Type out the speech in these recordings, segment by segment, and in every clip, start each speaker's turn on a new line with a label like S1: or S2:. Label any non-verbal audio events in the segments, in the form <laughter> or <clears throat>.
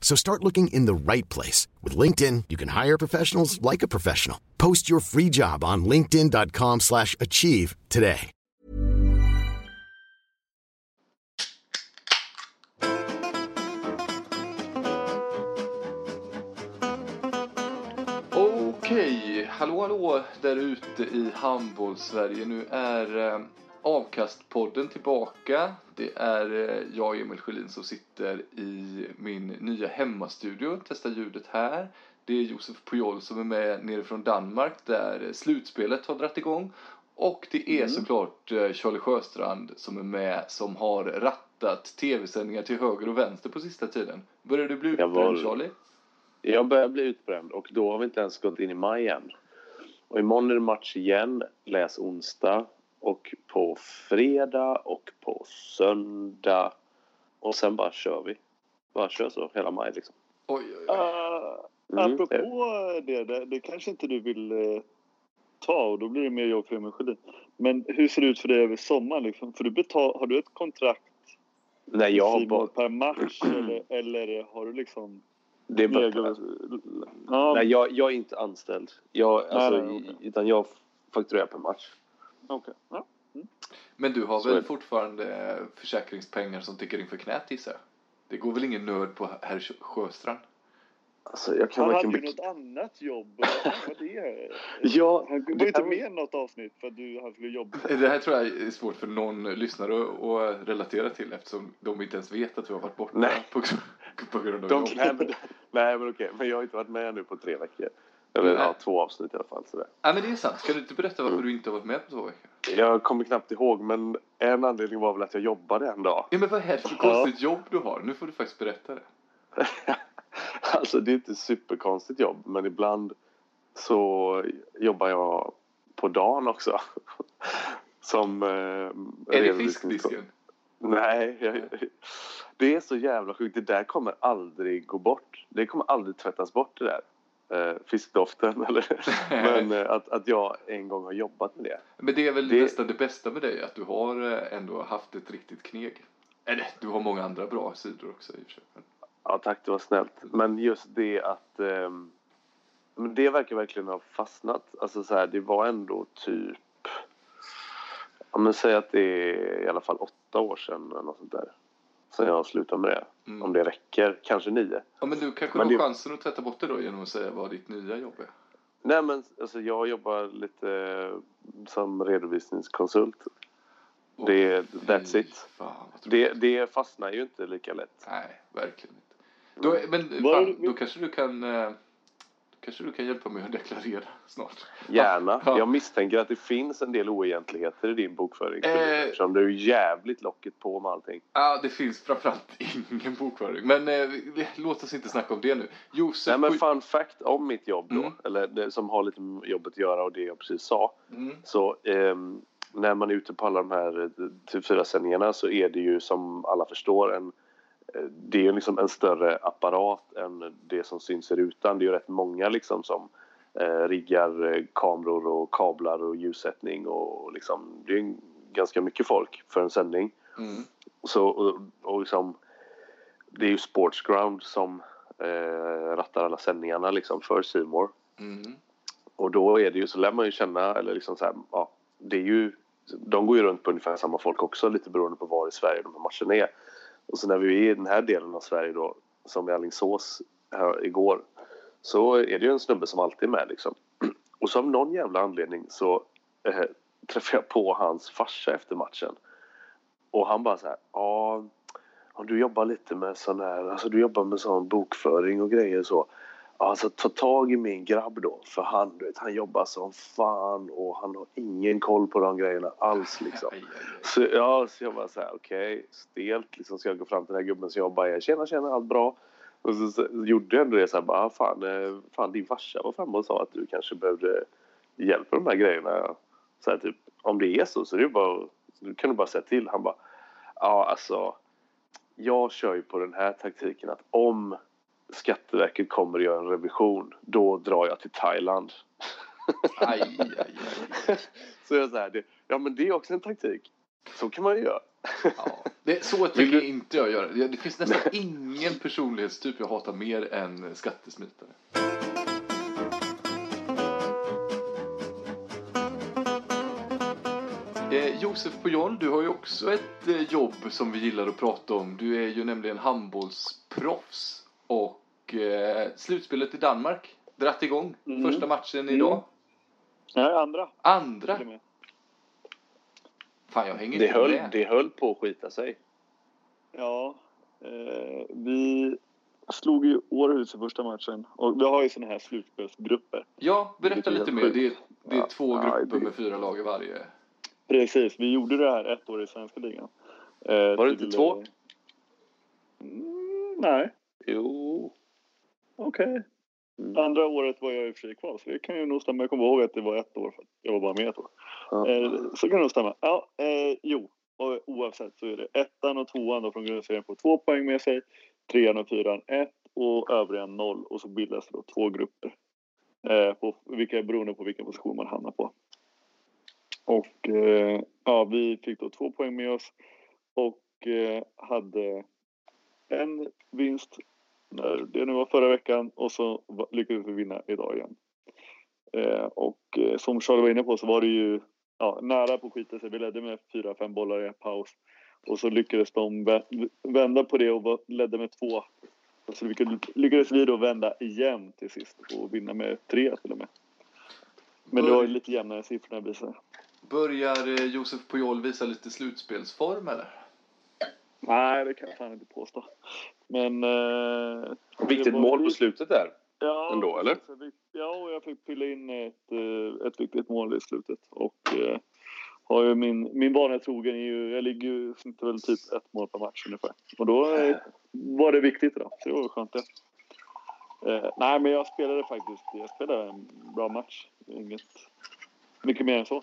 S1: So start looking in the right place. With LinkedIn, you can hire professionals like a professional. Post your free job on linkedin.com slash achieve today.
S2: Okej, hallå hallå där ute i handbollssverige. Nu är eh, Avkastpodden tillbaka. Det är eh, jag, Emil Sjölin, som sitter i min nya hemmastudio. Testar ljudet här. Det är Josef Pujol som är med nere från Danmark där slutspelet har dragit igång. Och det är
S3: Mm.
S2: såklart eh, Charlie Sjöstrand som är med som har rattat tv-sändningar till höger och vänster på sista tiden. Börjar du bli
S3: Jag var-
S2: utbränd Charlie?
S3: Jag börjar bli utbränd och då har vi inte ens gått in i maj än. Och imorgon är det match igen, läs onsdag. Och på fredag och på söndag. Och sen bara kör vi. Bara kör så hela maj liksom.
S2: Oj, oj, oj.
S4: Uh,
S3: Mm,
S4: apropå det, det, det kanske inte du vill eh, ta och då blir det mer jobb för Emil Sjödin. Men hur ser det ut för dig över sommaren? Liksom? För du betal, har du ett kontrakt
S3: Nej, jag har bara...
S4: Per match <clears throat> eller, eller har du liksom...
S3: Det är bara...
S4: Ja,
S3: Nej, jag, jag är inte anställd. Jag, alltså,
S4: nej, okej.
S3: Utan jag fakturerar per match.
S4: Okej. Ja.
S2: Men du har
S3: Så
S2: väl
S3: det.
S2: fortfarande försäkringspengar som tickar in för knät gissar jag? Det går väl ingen nöd på herr Sjö- Sjöstrand?
S3: Alltså, jag kan
S4: Han hade ju något annat jobb. Vad var det? <laughs>
S3: Ja,
S4: Han var inte med i något avsnitt för att du, han skulle jobba.
S2: Det här tror jag är svårt för någon lyssnare att- att relatera till eftersom de inte ens vet att du har varit borta
S3: Nej.
S2: på, <laughs> på grund av
S3: De,
S2: jobb.
S3: nej, men, nej men okej, men jag har inte varit med nu på tre veckor. Eller ja, två avsnitt i alla fall. Sådär.
S2: Ja men det är sant. Ska du inte berätta varför du inte har varit med på två veckor?
S3: Jag kommer knappt ihåg, men en anledning var väl att jag jobbade en dag.
S2: Ja men vad är det för konstigt jobb du har? Nu får du faktiskt berätta det. <laughs>
S3: alltså det är inte superkonstigt jobb, men ibland så jobbar jag på dagen också. <laughs> Som eh,
S2: Är det fiskdisken?
S3: Nej, jag, det är så jävla sjukt. Det där kommer aldrig gå bort. Det kommer aldrig tvättas bort det där. Eh, fiskdoften <laughs> eller <laughs> Men eh, att, att jag en gång har jobbat med det.
S2: Men det är väl
S3: Det-
S2: nästan det bästa med dig att du har eh, ändå haft ett riktigt kneg. Eller du har många andra bra sidor också i och för sig. Men-
S3: Ja tack, det var snällt. Men just det att men det verkar verkligen ha fastnat. Alltså så här, det var ändå typ Ja men säg att det är i alla fall åtta år sedan eller något sånt där. Sen jag slutade med det.
S2: Mm.
S3: Om det räcker. Kanske nio.
S2: Ja men du kanske
S3: Men
S2: har
S3: det-
S2: chansen att tvätta bort det då genom att säga vad ditt nya jobb är.
S3: Nej men alltså jag jobbar lite som redovisningskonsult. Det, that's it.
S2: Fan.
S3: Det, det fastnar ju inte lika lätt.
S2: Nej, verkligen inte. Då, men fan, då kanske du kan eh, kanske du kan hjälpa mig att deklarera snart.
S3: Gärna.
S2: Ja.
S3: Jag misstänker att det finns en del oegentligheter i din bokföring.
S2: Eh.
S3: Eftersom du är jävligt locket på med allting.
S2: Ja, det finns framförallt <laughs> ingen bokföring. Men eh, låt oss inte snacka om det nu. Josef...
S3: Nej men fun fact om mitt jobb då,
S2: Mm.
S3: eller det som har lite med jobbet att göra och det jag precis sa.
S2: Mm.
S3: Så ehm, när man är ute på alla de här eh, TV4-sändningarna så är det ju som alla förstår en eh, det är ju liksom en större apparat än det som syns i rutan. Det är ju rätt många liksom som eh, riggar eh, kameror och kablar och ljussättning och liksom det är ganska mycket folk för en sändning.
S2: Mm.
S3: Så, och, och liksom, det är ju Sportsground som eh, rattar alla sändningarna liksom för Simor
S2: Mm.
S3: Och då är det ju, så lär man ju känna, eller liksom så här, ja, det är ju, de går ju runt på ungefär samma folk också, lite beroende på var i Sverige de här matcherna är. Och så när vi är i den här delen av Sverige då, som i Alingsås här igår, så är det ju en snubbe som alltid är med liksom. <clears throat> Och så av någon jävla anledning så eh, träffade jag på hans farsa efter matchen. och han bara så här, ja, du jobbar lite med sån här, alltså du jobbar med sån bokföring och grejer och så. Alltså ta tag i min grabb då, för han, vet, han jobbar som fan och han har ingen koll på de grejerna alls liksom.
S2: Aj, aj, aj.
S3: Så, ja, så jag bara så här, okej, stelt liksom ska jag gå fram till den här gubben som jobbar här. Tjena, tjena, allt bra? Och så, så gjorde jag ändå det så här, bara, "Ah, fan, eh, fan din farsa var framme och sa att du kanske behövde hjälp med de här grejerna. Så här, typ, om det är så så är det bara, du kan du bara säga till. Han bara, ja alltså, jag kör ju på den här taktiken att om Skatteverket kommer att göra en revision, då drar jag till Thailand.
S2: Aj, aj, aj. <laughs>
S3: Så jag så här, det, ja men det är också en taktik. Så kan man ju göra.
S2: Ja. Det, så <laughs> tänker
S3: du-
S2: inte jag göra. Det finns nästan ingen personlighetstyp jag hatar mer än skattesmitare. Eh, Josef Pujol, du har ju också ett eh, jobb som vi gillar att prata om. Du är ju nämligen handbollsproffs och eh, slutspelet i Danmark dratt igång.
S4: Mm.
S2: Första matchen
S4: Mm.
S2: idag.
S4: Nej, andra.
S2: Andra. Fan, jag hänger
S3: Det
S2: inte
S3: höll,
S2: med.
S3: det höll på att skita sig.
S4: Ja, eh, vi slog ju Århus i första matchen. Och vi har ju såna här slutspelsgrupper.
S2: Ja, berätta lite mer. Det är, det är
S4: Ja,
S2: två
S4: ja,
S2: grupper
S4: det-
S2: med fyra lag i varje.
S4: Precis, vi gjorde det här ett år i svenska ligan. Eh,
S3: Var det inte två?
S4: eh, Mm, nej,
S3: Jo.
S4: Okej.
S3: Mm.
S4: Andra året var jag i och för sig kvar, så det kan ju nog stämma. Jag kommer ihåg att det var ett år, för att jag var bara med ett år.
S3: Ja.
S4: Eh, så kan det nog stämma. Ja, eh, jo, och oavsett så är det ettan och tvåan då från grundserien får två poäng med sig. Trean och fyran ett och övriga noll. Och så bildas det då två grupper. Eh, på vilka, beroende på vilken position man hamnar på. Och eh, ja, vi fick då två poäng med oss. Och eh, hade en vinst när det nu var förra veckan och så lyckades vi vinna idag igen. Eh, och eh, som Charlie var inne på så var det ju ja, nära på skiten. Så vi ledde med fyra, fem bollar i paus. Och så lyckades de vä- vända på det och ledde med två. Så lyckades, vi då vända igen till sist och vinna med tre till och med. Men det var ju lite jämnare siffror det visade.
S2: Börjar eh, Josef Pujol visa lite slutspelsform eller?
S4: Nej, det kan jag fan inte påstå. Men... Eh,
S3: Viktigt mål på slutet där.
S4: Ja,
S3: ändå, eller?
S4: precis. Jag fick- Ja, och jag fick fylla in ett, eh, ett viktigt mål i slutet. Och eh, har ju min, min vana trogen, är ju, jag ligger ju snittar väl typ ett mål per match ungefär. Och då eh, var det viktigt idag, så det var skönt det. Eh, nej, men jag spelade faktiskt jag spelade en bra match. Inget mycket mer än så.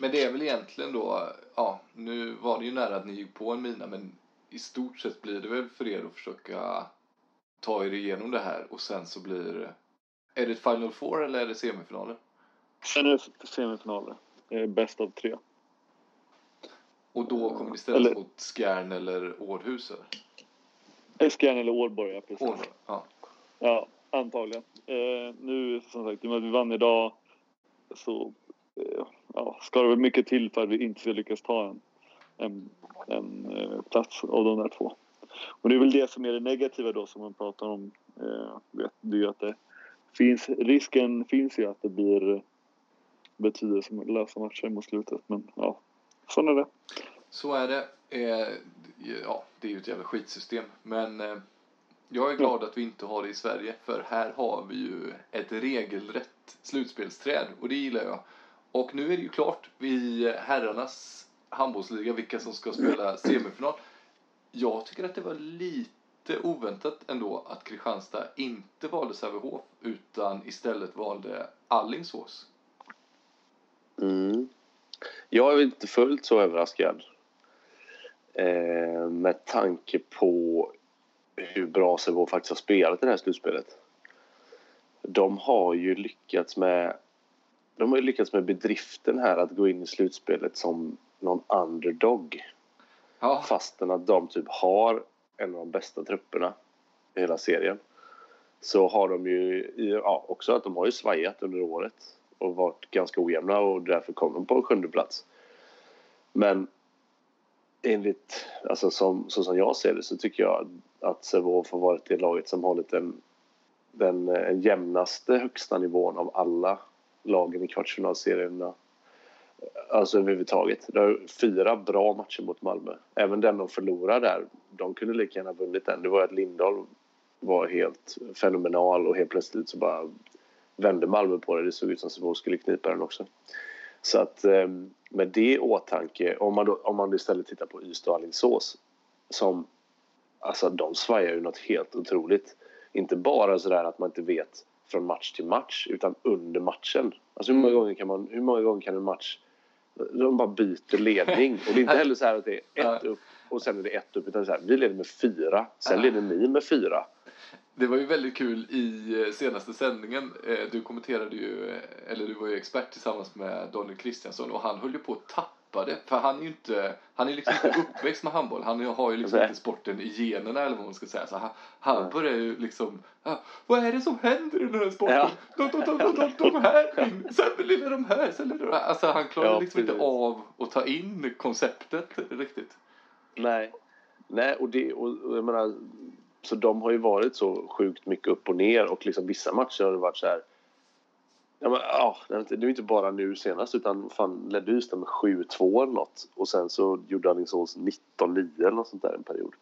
S2: Men det är väl egentligen då, ja, nu var det ju nära att ni gick på en mina, men i stort sett blir det väl för er att försöka ta er igenom det här och sen så blir är det ett Final Four eller är det semifinaler?
S4: Sen är det semifinaler. Eh, bäst av tre.
S2: Och då kommer ni ställas
S4: Eller-
S2: mot Skjern eller Århus eller?
S4: Eskilstuna eller Ålborg, ja precis.
S2: Århus, ja.
S4: Ja, antagligen. Eh, nu som sagt, i och med att vi vann idag så eh, ja, ska det väl mycket till för att vi inte ska lyckas ta en, en, en eh, plats av de där två. Och det är väl det som är det negativa då som man pratar om. Eh, det är ju att det finns, risken finns ju att det blir betydelselösa matcher mot slutet. Men ja, sån är det.
S2: Så är det. Eh, ja, det är ju ett jävla skitsystem. Men eh, jag är glad att vi inte har det i Sverige. För här har vi ju ett regelrätt slutspelsträd. Och det gillar jag. Och nu är det ju klart i herrarnas handbollsliga vilka som ska spela semifinal. Jag tycker att det var lite oväntat ändå att Kristianstad inte valde Sävehof utan istället valde Allingsås.
S3: Mm. Jag är inte fullt så överraskad. Eh, med tanke på hur bra Sävehof faktiskt har spelat i det här slutspelet. De har ju lyckats med de har lyckats med bedriften här att gå in i slutspelet som någon underdog.
S2: Ja,
S3: Fastän att de typ har en av de bästa trupperna i hela serien. Så har de ju ja, också att de har ju svajat under året och varit ganska ojämna och därför kom de på sjunde plats. Men enligt, alltså som, så som jag ser det så tycker jag att Sävehof har varit det laget som hållit den, den eh, jämnaste högsta nivån av alla lagen i kvartsfinalserierna Alltså överhuvudtaget. Det var fyra bra matcher mot Malmö. Även den de förlorade där, de kunde lika gärna vunnit den. Det var att Lindahl var helt fenomenal och helt plötsligt så bara vände Malmö på det. Det såg ut som Sävehof skulle knipa den också. Så att eh, med det i åtanke, om man, då, om man istället tittar på Ystad och Alingsås som, alltså de svajar ju något helt otroligt. Inte bara sådär att man inte vet från match till match utan under matchen. Alltså hur många mm. gånger kan, man, hur många gånger kan en match de bara byter ledning. Och det är inte <laughs> heller så här att det är ett upp och sen är det ett upp. Utan så här, vi leder med fyra, sen leder ni med fyra.
S2: Det var ju väldigt kul i eh, senaste sändningen. Eh, du kommenterade ju, eh, eller du var ju expert tillsammans med Daniel Kristiansson och han höll ju på att tappa det. För han är ju inte, han är liksom inte <laughs> uppväxt med handboll. Han har ju liksom inte sporten i generna eller vad man ska säga. Så han, han börjar ju liksom, vad är det som händer i den här sporten? Ja. De, de, de, de, de, de här <laughs> in, sen leder de här, sen leder de här. Alltså han klarar ja, liksom inte av att ta in konceptet riktigt.
S3: Nej. Nej, och, det, och, och jag menar, så de har ju varit så sjukt mycket upp och ner och liksom vissa matcher har det varit så här Ja, men, ja, det är inte bara nu senast utan fan ledde Ystad med 7-2 eller något och sen så gjorde Alingsås liksom 19-9 eller något sånt där en period.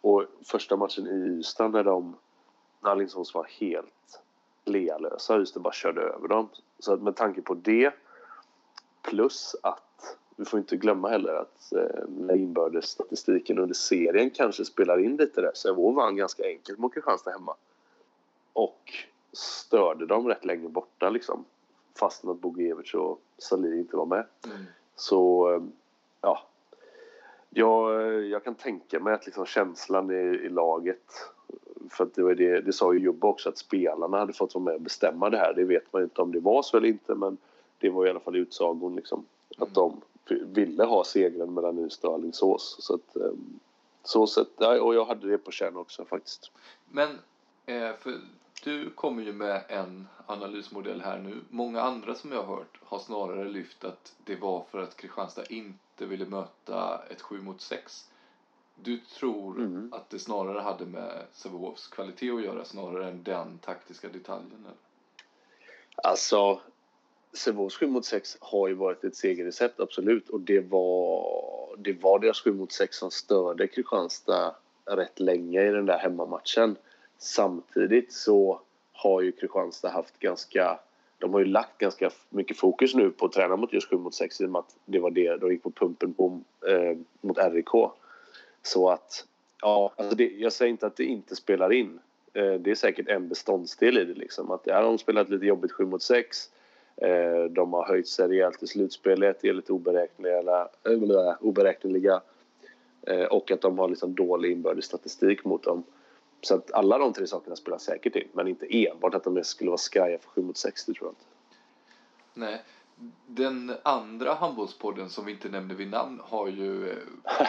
S3: Och första matchen i Ystad när de när liksom Alingsås var helt lealösa, Ystad bara körde över dem. Så att med tanke på det plus att vi får inte glömma heller att eh, inbördes statistiken under serien kanske spelar in lite där. Sävehof vann ganska enkelt mot Kristianstad hemma. Och störde dem rätt länge borta liksom. Fastän att Bogiewicz och Salih inte var med. Mm. Så, eh, ja. Jag, jag kan tänka mig att liksom känslan i, i laget för att det, var det, det sa ju Jobbe också att spelarna hade fått vara med och bestämma det här. Det vet man inte om det var så eller inte men det var i alla fall utsagon liksom. Mm. Att de ville ha segern mellan Ystad och Alingsås. Så att, ehm, så sett, och jag hade det på känn också faktiskt.
S2: Men, eh, för du kommer ju med en analysmodell här nu. Många andra som jag har hört har snarare lyft att det var för att Kristianstad inte ville möta ett 7 mot 6. Du tror mm. att det snarare hade med Sävehofs kvalitet att göra snarare än den taktiska detaljen? Eller?
S3: Alltså, Sävehofs 7 mot 6 har ju varit ett segerrecept, absolut. Och det var, det var deras 7 mot 6 som störde Kristianstad rätt länge i den där hemmamatchen. Samtidigt så har ju Kristianstad haft ganska... De har ju lagt ganska mycket fokus nu på att träna mot just 7 mot 6 i och med att det var det de gick på pumpen på, eh, mot RIK. Så att, ja, alltså det, jag säger inte att det inte spelar in. Eh, det är säkert en beståndsdel i det liksom. Att det här har de spelat lite jobbigt 7 mot 6 Eh, de har höjt sig rejält i slutspelet, är lite oberäkneliga, äh, oberäkneliga eh, och att de har liksom dålig inbördes statistik mot dem. Så att alla de tre sakerna spelar säkert in, men inte enbart att de skulle vara skraja för 7 mot 60 tror jag inte.
S2: Nej. Den andra handbollspodden som vi inte nämner vid namn har ju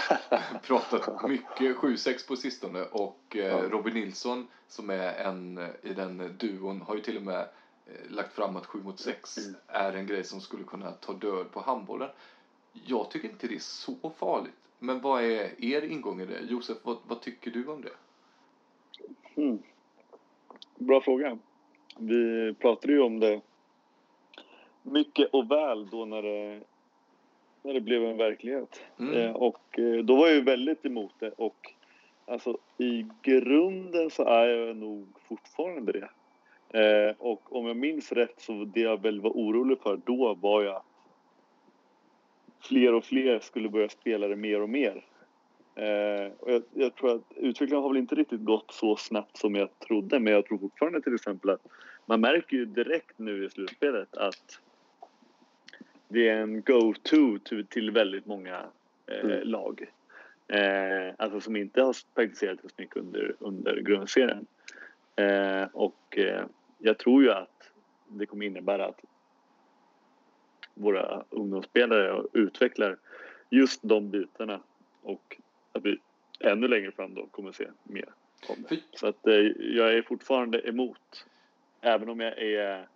S2: <laughs> pratat mycket 7-6 på sistone och Robin Nilsson som är en i den duon har ju till och med Eh, lagt fram att 7 mot 6 mm. är en grej som skulle kunna ta död på handbollen. Jag tycker inte det är så farligt. Men vad är er ingång i det? Josef, vad, vad tycker du om det?
S4: Mm. Bra fråga. Vi pratade ju om det mycket och väl då när det, när det blev en verklighet. Mm. Eh, och eh, då var jag ju väldigt emot det och alltså i grunden så är jag nog fortfarande det. Eh, och om jag minns rätt så det jag väl var orolig för då var ju att fler och fler skulle börja spela det mer och mer. Eh, och jag, jag, tror att utvecklingen har väl inte riktigt gått så snabbt som jag trodde men jag tror fortfarande till exempel att man märker ju direkt nu i slutspelet att det är en go-to till, till väldigt många eh, mm. lag. Eh, alltså som inte har praktiserat så mycket under, under grundserien. Eh, och eh, jag tror ju att det kommer innebära att våra ungdomsspelare utvecklar just de bitarna och att vi ännu längre fram då kommer se mer om det. Så att eh, jag är fortfarande emot. Även om jag är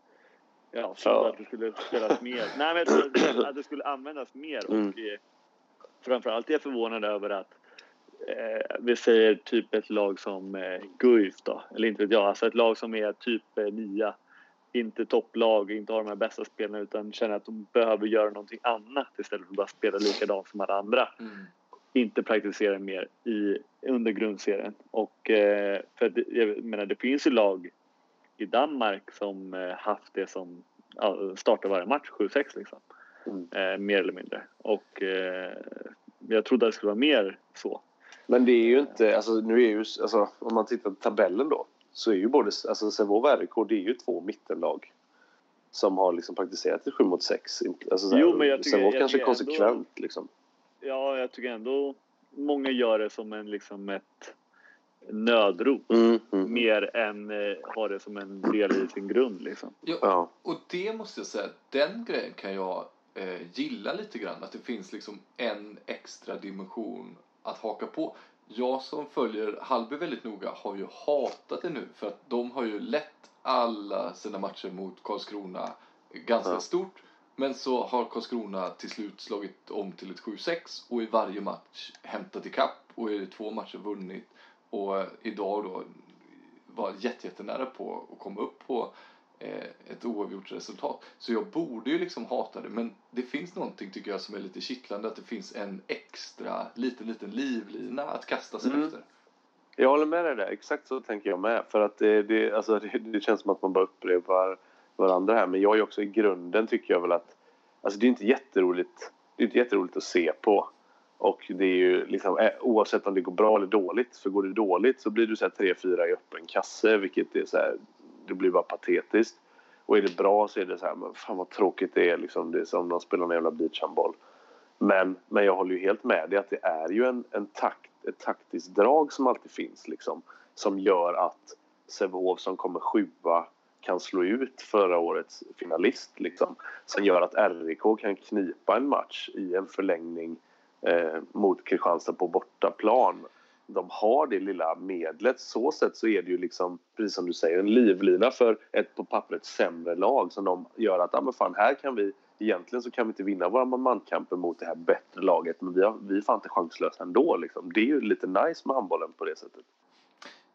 S4: ja, så att det skulle spelas mer. Nej, men att det skulle användas mer och mm. eh, framförallt är jag förvånad över att eh, vi säger typ ett lag som eh, Guif då, eller inte vet jag, alltså ett lag som är typ eh, nia inte topplag, inte har de här bästa spelarna utan känner att de behöver göra någonting annat istället för att bara spela likadant som alla andra.
S2: Mm.
S4: Inte praktisera mer i, under grundserien. Och, eh, för det, jag menar, det finns ju lag i Danmark som eh, haft det som ja, startar varje match, 7-6 liksom.
S3: Mm.
S4: Eh, mer eller mindre. Och eh, jag trodde att det skulle vara mer så.
S3: Men det är ju inte, alltså nu är ju, alltså om man tittar på tabellen då så är ju både, alltså Sävehof och RIK det är ju två mittenlag som har liksom praktiserat i 7 mot 6. Alltså,
S4: Jo, men jag tycker-
S3: Sävehof kanske är konsekvent liksom.
S4: Ja, jag tycker ändå många gör det som en, liksom ett nödrop.
S3: Mm, mm.
S4: Mer än eh, har det som en del i sin grund liksom.
S2: Ja, och det måste jag säga, den grejen kan jag eh, gilla lite grann. Att det finns liksom en extra dimension att haka på. Jag som följer Hallby väldigt noga har ju hatat det nu för att de har ju lett alla sina matcher mot Karlskrona ganska
S3: Ja.
S2: stort. Men så har Karlskrona till slut slagit om till ett 7-6 och i varje match hämtat ikapp och i två matcher vunnit. Och eh, idag då var jätte, jättenära på att komma upp på eh, ett oavgjort resultat. Så jag borde ju liksom hata det. Men det finns någonting tycker jag som är lite kittlande. Att det finns en extra liten, liten livlina att kasta sig
S3: Mm.
S2: efter.
S3: Jag håller med dig där, exakt så tänker jag med. För att det, det, alltså det, <laughs> det känns som att man bara upprepar varandra här. Men jag är också i grunden tycker jag väl att alltså det är inte jätteroligt, det är inte jätteroligt att se på. Och det är ju liksom eh, oavsett om det går bra eller dåligt. För går det dåligt så blir du så här 3-4 i öppen kasse vilket är så här, det blir bara patetiskt. Och är det bra så är det så här, men fan vad tråkigt det är liksom. Det är som de spelar en jävla beachhandboll. Men, men jag håller ju helt med dig att det är ju en, en takt, ett taktiskt drag som alltid finns liksom. Som gör att Sävehof som kommer sjua kan slå ut förra årets finalist liksom. Som gör att RIK kan knipa en match i en förlängning eh, mot Kristianstad på bortaplan. De har det lilla medlet. Så sett så är det ju liksom, precis som du säger, en livlina för ett på pappret sämre lag som de gör att, ja men fan här kan vi Egentligen så kan vi inte vinna våra mankamper mot det här bättre laget men vi, har, vi är fan inte chanslösa ändå liksom. Det är ju lite nice med handbollen på det sättet.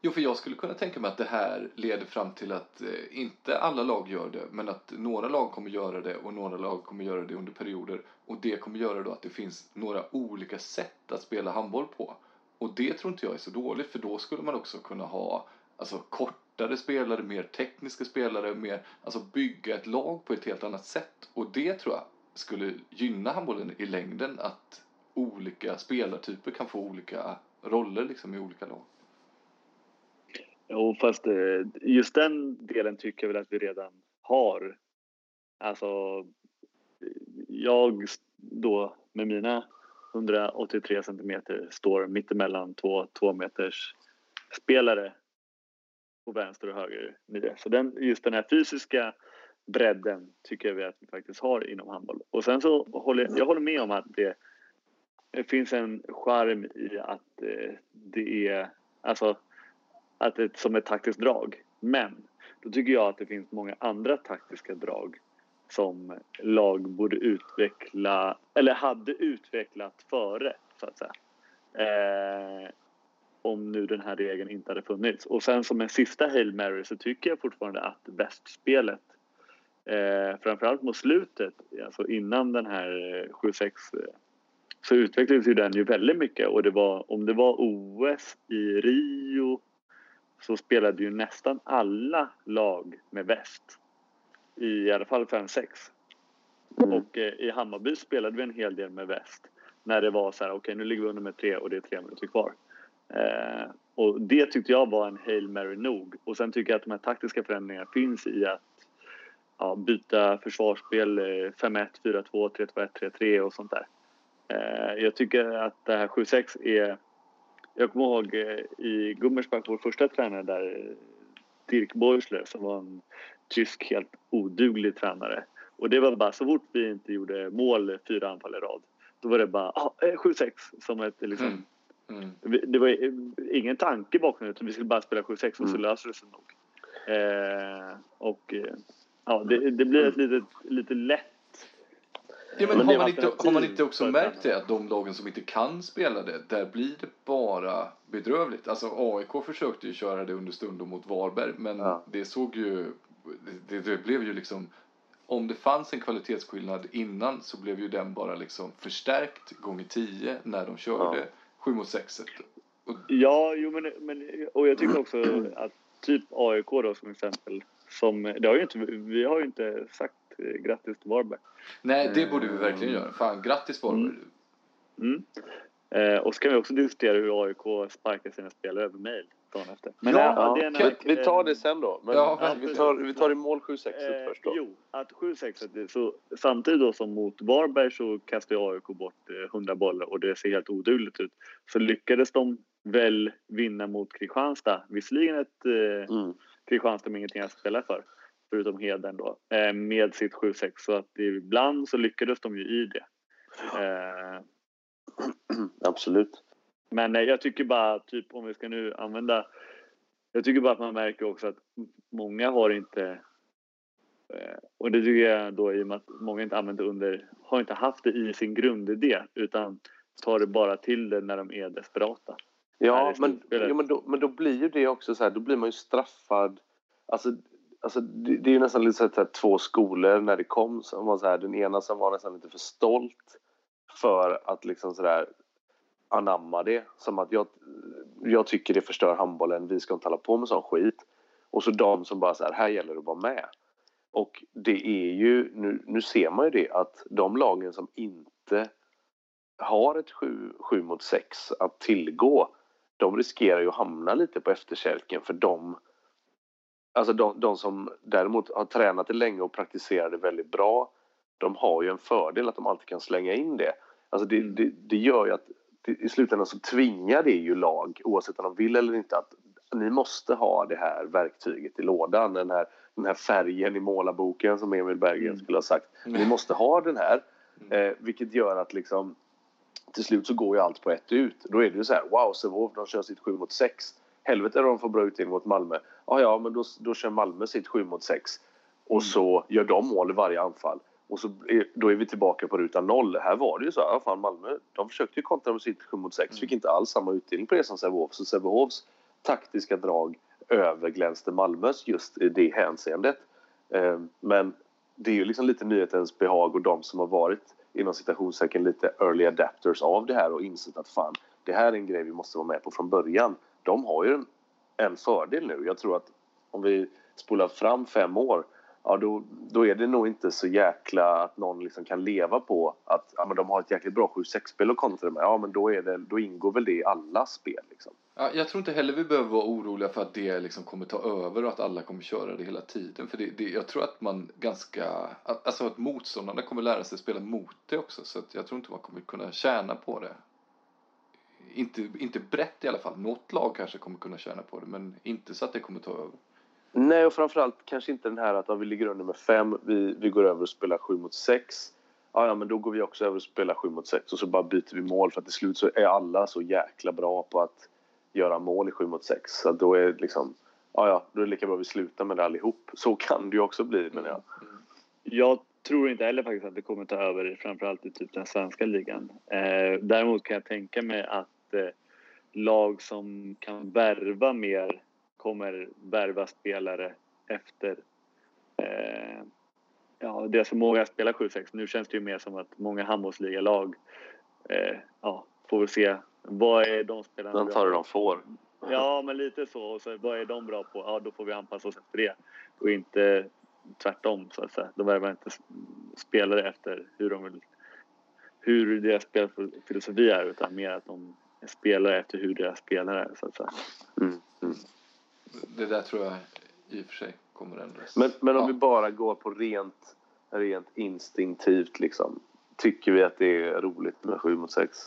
S2: Jo, för jag skulle kunna tänka mig att det här leder fram till att eh, inte alla lag gör det, men att några lag kommer göra det och några lag kommer göra det under perioder. Och det kommer göra då att det finns några olika sätt att spela handboll på. Och det tror inte jag är så dåligt, för då skulle man också kunna ha alltså, kortare spelare, mer tekniska spelare, mer, alltså bygga ett lag på ett helt annat sätt. Och det tror jag skulle gynna handbollen i längden, att olika spelartyper kan få olika roller liksom i olika lag.
S4: Jo, fast eh, just den delen tycker jag väl att vi redan har. Alltså, jag då med mina 183 centimeter står mittemellan två tvåmeters spelare på vänster och höger nio. Så den, just den här fysiska bredden tycker jag vi att vi faktiskt har inom handboll. Och sen så håller jag håller med om att det, det finns en charm i att eh, det är alltså att det, som ett taktiskt drag. Men då tycker jag att det finns många andra taktiska drag som lag borde utveckla eller hade utvecklat före så att säga. Eh, om nu den här regeln inte hade funnits. Och sen som en sista Hail Mary så tycker jag fortfarande att västspelet eh, framförallt mot slutet, alltså innan den här eh, 7-6 eh, så utvecklades ju den ju väldigt mycket och det var, om det var OS i Rio så spelade ju nästan alla lag med väst. I, alla fall 5-6. Och eh, i Hammarby spelade vi en hel del med väst. När det var så här, okej okay, nu ligger vi under med tre och det är tre minuter kvar. Eh, och det tyckte jag var en Hail Mary nog. Och sen tycker jag att de här taktiska förändringarna finns i att ja, byta försvarsspel eh, 5-1, 4-2, 3-2-1, 3-3 och sånt där. Eh, jag tycker att det här 7-6 är jag kommer ihåg eh, i Gummersbach, vår första tränare där, eh, Dirk Beusler, som var en tysk helt oduglig tränare. Och det var bara så fort vi inte gjorde mål fyra anfall i rad, då var det bara ah, 7-6 som ett liksom
S2: Mm. Mm.
S4: Det var eh, ingen tanke bakom det, utan vi skulle bara spela 7-6 och så
S3: Mm.
S4: löser det sig nog. Eh, och eh, ja, det, det blir ett litet, lite lätt
S2: Ja, men
S4: Men
S2: har, man inte, har man inte också märkt det att de lagen som inte kan spela det, där blir det bara bedrövligt. Alltså AIK försökte ju köra det under stundom mot Varberg, men
S3: Ja.
S2: det såg ju det, det blev ju liksom om det fanns en kvalitetsskillnad innan så blev ju den bara liksom förstärkt gånger 10 när de körde
S3: Ja.
S2: 7 mot 6
S4: Ja, jo, men, men, och jag tycker också <clears throat> att typ AIK då som exempel. Som, det har ju inte, vi har ju inte sagt eh, grattis till Varberg.
S2: Nej, det borde vi verkligen göra. Fan, grattis Varberg.
S4: Mm. Mm. Eh, och så kan vi också diskutera hur AIK sparkar sina spelare över mail dagen efter. Men
S2: Ja,
S4: eh,
S3: Ja,
S4: det är en
S2: kan-
S4: annan-
S3: vi, vi tar det sen då. Men
S2: Ja,
S3: vi, tar, vi tar i mål 7-6
S4: Eh,
S3: först då.
S4: jo, att 7-6 så samtidigt då som mot Varberg så kastade AIK bort eh, 100 bollar och det ser helt odugligt ut. Så lyckades de väl vinna mot Kristianstad. Visserligen ett eh,
S3: Mm.
S4: Kristianstad med ingenting att spela för. Förutom Heden då. Eh, med sitt 7-6. Så att ibland så lyckades de ju i det. Eh, <clears throat>
S3: Absolut.
S4: men eh, jag tycker bara, typ om vi ska nu använda... Jag tycker bara att man märker också att många har inte... eh, Och det tycker jag då i och med att många inte använt det under... Har inte haft det i sin grundidé utan tar det bara till det när de är desperata.
S3: Ja, men, ja men, då, men då blir ju det också så här, då blir man ju straffad. Alltså, alltså det, det är ju nästan lite så här, två skolor när det kom. Som var så här, den ena som var nästan lite för stolt för att liksom så där anamma det. Som att jag, jag tycker det förstör handbollen, vi ska inte hålla på med sån skit. Och så de som bara så här, här gäller det att vara med. Och det är ju, nu, nu ser man ju det att de lagen som inte har ett 7, 7 mot 6 att tillgå de riskerar ju att hamna lite på efterkälken för de Alltså de, de som däremot har tränat det länge och praktiserar det väldigt bra de har ju en fördel att de alltid kan slänga in det. Alltså det,
S4: Mm.
S3: det, det gör ju att det, i slutändan så tvingar det ju lag oavsett om de vill eller inte att ni måste ha det här verktyget i lådan. Den här, den här färgen i målarboken som Emil Berggren
S4: Mm.
S3: skulle ha sagt. Ni måste ha den här. Eh, vilket gör att liksom till slut så går ju allt på ett ut. Då är det ju så här, wow, Sävehof de kör sitt 7 mot 6. Helvete de får bra utdelning mot Malmö. Ja, ja, men då, då kör Malmö sitt 7 mot 6. Och så gör de mål i varje anfall. Och så är, då är vi tillbaka på ruta noll. Här var det ju så, ja fan Malmö, de försökte ju kontra med sitt 7 mot 6. Fick inte alls samma utdelning på det som Sävehof. Så Sävehofs taktiska drag överglänste Malmös just i det hänseendet. Eh, men det är ju liksom lite nyhetens behag och de som har varit inom citationstecken lite early adapters av det här och insett att fan, det här är en grej vi måste vara med på från början. De har ju en, en fördel nu. Jag tror att om vi spolar fram fem år, ja då, då är det nog inte så jäkla att någon liksom kan leva på att ja, men de har ett jäkligt bra 7-6-spel att kontra med. Ja, men då, är det, då ingår väl det i alla spel. Liksom.
S2: Ja, jag tror inte heller vi behöver vara oroliga för att det liksom kommer ta över och att alla kommer köra det hela tiden. För det, det, jag tror att man ganska, alltså att motståndarna kommer lära sig spela mot det också. Så att jag tror inte man kommer kunna tjäna på det. Inte, inte brett i alla fall. Något lag kanske kommer kunna tjäna på det men inte så att det kommer ta över.
S3: Nej, och framförallt kanske inte den här att ja, vi ligger under med fem, vi, vi går över och spelar 7 mot 6. Ja, ja, men då går vi också över och spelar 7 mot 6 och så bara byter vi mål för att till slut så är alla så jäkla bra på att göra mål i 7 mot 6. Så då är det liksom, ja, ja, då är det lika bra att vi slutar med det allihop. Så kan det ju också bli, menar jag.
S4: Jag tror inte heller faktiskt att det kommer ta över framförallt i typ den svenska ligan. Eh, däremot kan jag tänka mig att eh, lag som kan värva mer kommer värva spelare efter eh, ja, deras förmåga att spela 7-6. Nu känns det ju mer som att många handbollsligalag eh, ja, får vi se. Vad är de spelarna
S3: De tar det de får.
S4: Ja, men lite så. Och så vad är de bra på? Ja, då får vi anpassa oss efter det. Och inte tvärtom, så att säga. De värvar inte spelare efter hur de vill hur deras spelfilosofi är utan mer att de spelar efter hur deras spelare är så att säga.
S3: Mm, mm.
S2: Det där tror jag i och för sig kommer ändras.
S3: Men, men om
S2: Ja.
S3: vi bara går på rent, rent instinktivt liksom. Tycker vi att det är roligt med 7 mot 6?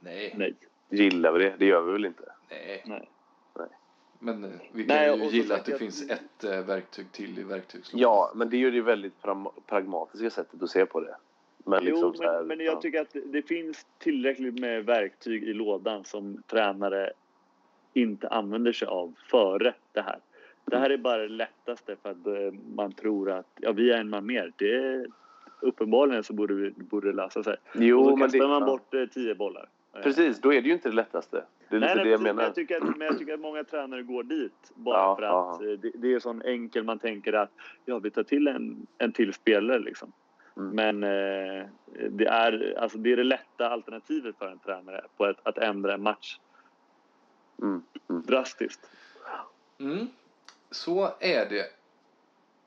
S2: Nej,
S4: Nej.
S3: Gillar vi det? Det gör vi väl inte?
S2: nej.
S4: Nej.
S2: Men eh, vi kan
S4: Nej,
S2: ju gilla att det
S4: jag-
S2: finns ett eh, verktyg till i verktygslådan.
S3: Ja, men det är ju det väldigt pragmatiska sättet att se på det. Men liksom
S4: jo,
S3: så här,
S4: men, men jag
S3: ja.
S4: tycker att det- finns tillräckligt med verktyg i lådan som tränare inte använder sig av före det här. Det här är bara det lättaste för att eh, man tror att ja, vi är en man mer. Det är, uppenbarligen så borde, vi, borde det lösa sig.
S3: Jo,
S4: och så
S3: men
S4: kastar
S3: det,
S4: man bort eh, tio bollar. Eh,
S3: Precis, då är det ju inte det lättaste. Det är lite
S4: Nej,
S3: det jag
S4: precis. Men
S3: menar.
S4: jag, tycker att, men jag tycker att många tränare går dit bara
S3: Ja,
S4: för att eh, det, det är sån enkel man tänker att ja, vi tar till en, en till spelare liksom. Men eh, det, är, alltså, det är det lätta alternativet för en tränare på att, att ändra en match
S3: Mm. Mm.
S4: drastiskt.
S2: Mm, så är det.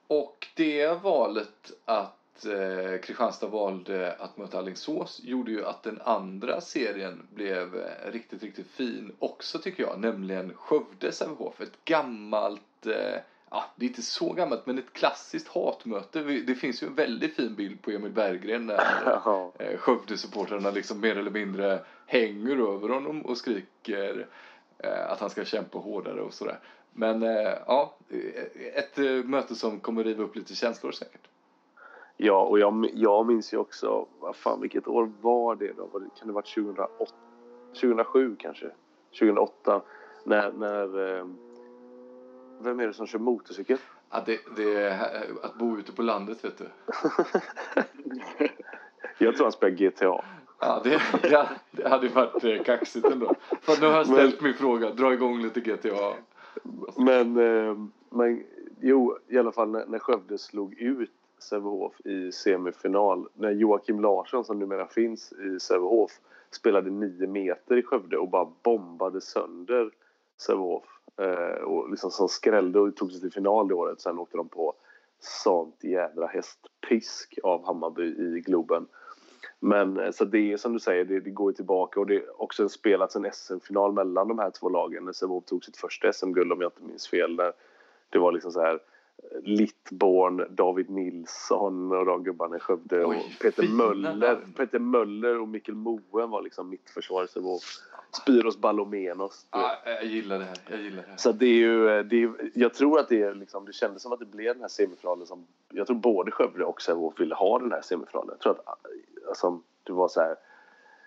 S2: Och det valet att eh, Kristianstad valde att möta Alingsås gjorde ju att den andra serien blev eh, riktigt, riktigt fin också tycker jag. Nämligen Skövde Sävehof. Ett gammalt, eh, ja det är inte så gammalt men ett klassiskt hatmöte. Det finns ju en väldigt fin bild på Emil Berggren när <laughs> eh, Skövde-supportrarna liksom mer eller mindre hänger över honom och skriker eh, att han ska kämpa hårdare och sådär. Men eh, ja, ett möte som kommer riva upp lite känslor säkert.
S3: Ja, och jag, jag minns ju också, vad fan vilket år var det då? Var det, kan det ha varit 2008, 2007 kanske? 2008? När, när vem är det som kör motorcykel?
S2: Att, det, det, är- att bo ute på landet vet du. <laughs>
S3: Jag tror han spelar GTA.
S2: Ja, det, det, det hade varit eh, kaxigt ändå. För nu har jag ställt min fråga, dra igång lite GTA.
S3: Men, eh, men jo, i alla fall när, när Skövde slog ut Sävehof i semifinal. När Joakim Larsson, som numera finns i Sävehof, spelade nio meter i Skövde och bara bombade sönder Sävehof. Eh, och liksom som skrällde och tog sig till final det året. Sen åkte de på sånt jädra hästpisk av Hammarby i Globen. Men eh, så det är som du säger, det, det går ju tillbaka och det är också spelats en SM-final mellan de här två lagen. Sävehof tog sitt första SM-guld om jag inte minns fel. Där det var liksom så här eh, Littborn, David Nilsson och de gubbarna i Skövde och
S2: Oj,
S3: Peter
S2: fina
S3: Möller.
S2: namn.
S3: Peter Möller och Mikkel Moen var liksom mittförsvarare. Spyros vet.
S2: Ja, jag gillar det här, jag gillar det här.
S3: Så det är ju, det är, jag tror att det är liksom, det kändes som att det blev den här semifinalen som, jag tror både Skövde och Sävehof ville ha den här semifinalen. Jag tror att, alltså, det var så här,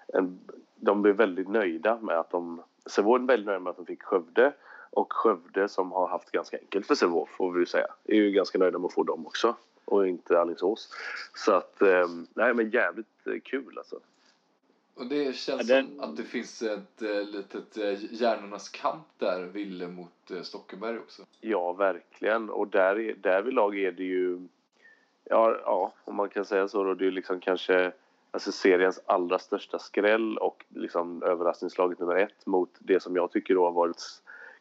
S3: en, de blev väldigt nöjda med att de, Sävehof är väldigt nöjda med att de fick Skövde och Skövde som har haft ganska enkelt för Sävehof får vi säga, är ju ganska nöjda med att få dem också och inte Alingsås. Så att, eh, nej men jävligt eh, kul alltså.
S2: Och det känns
S4: Ja, den-
S2: som att det finns ett eh, litet eh, hjärnornas kamp där, Ville mot Stockenberg också.
S3: Ja, verkligen. Och där, är- därvidlag är det ju... Ja, ja, om man kan säga så. Då, det är liksom kanske alltså seriens allra största skräll och liksom överraskningslaget nummer ett mot det som jag tycker då har varit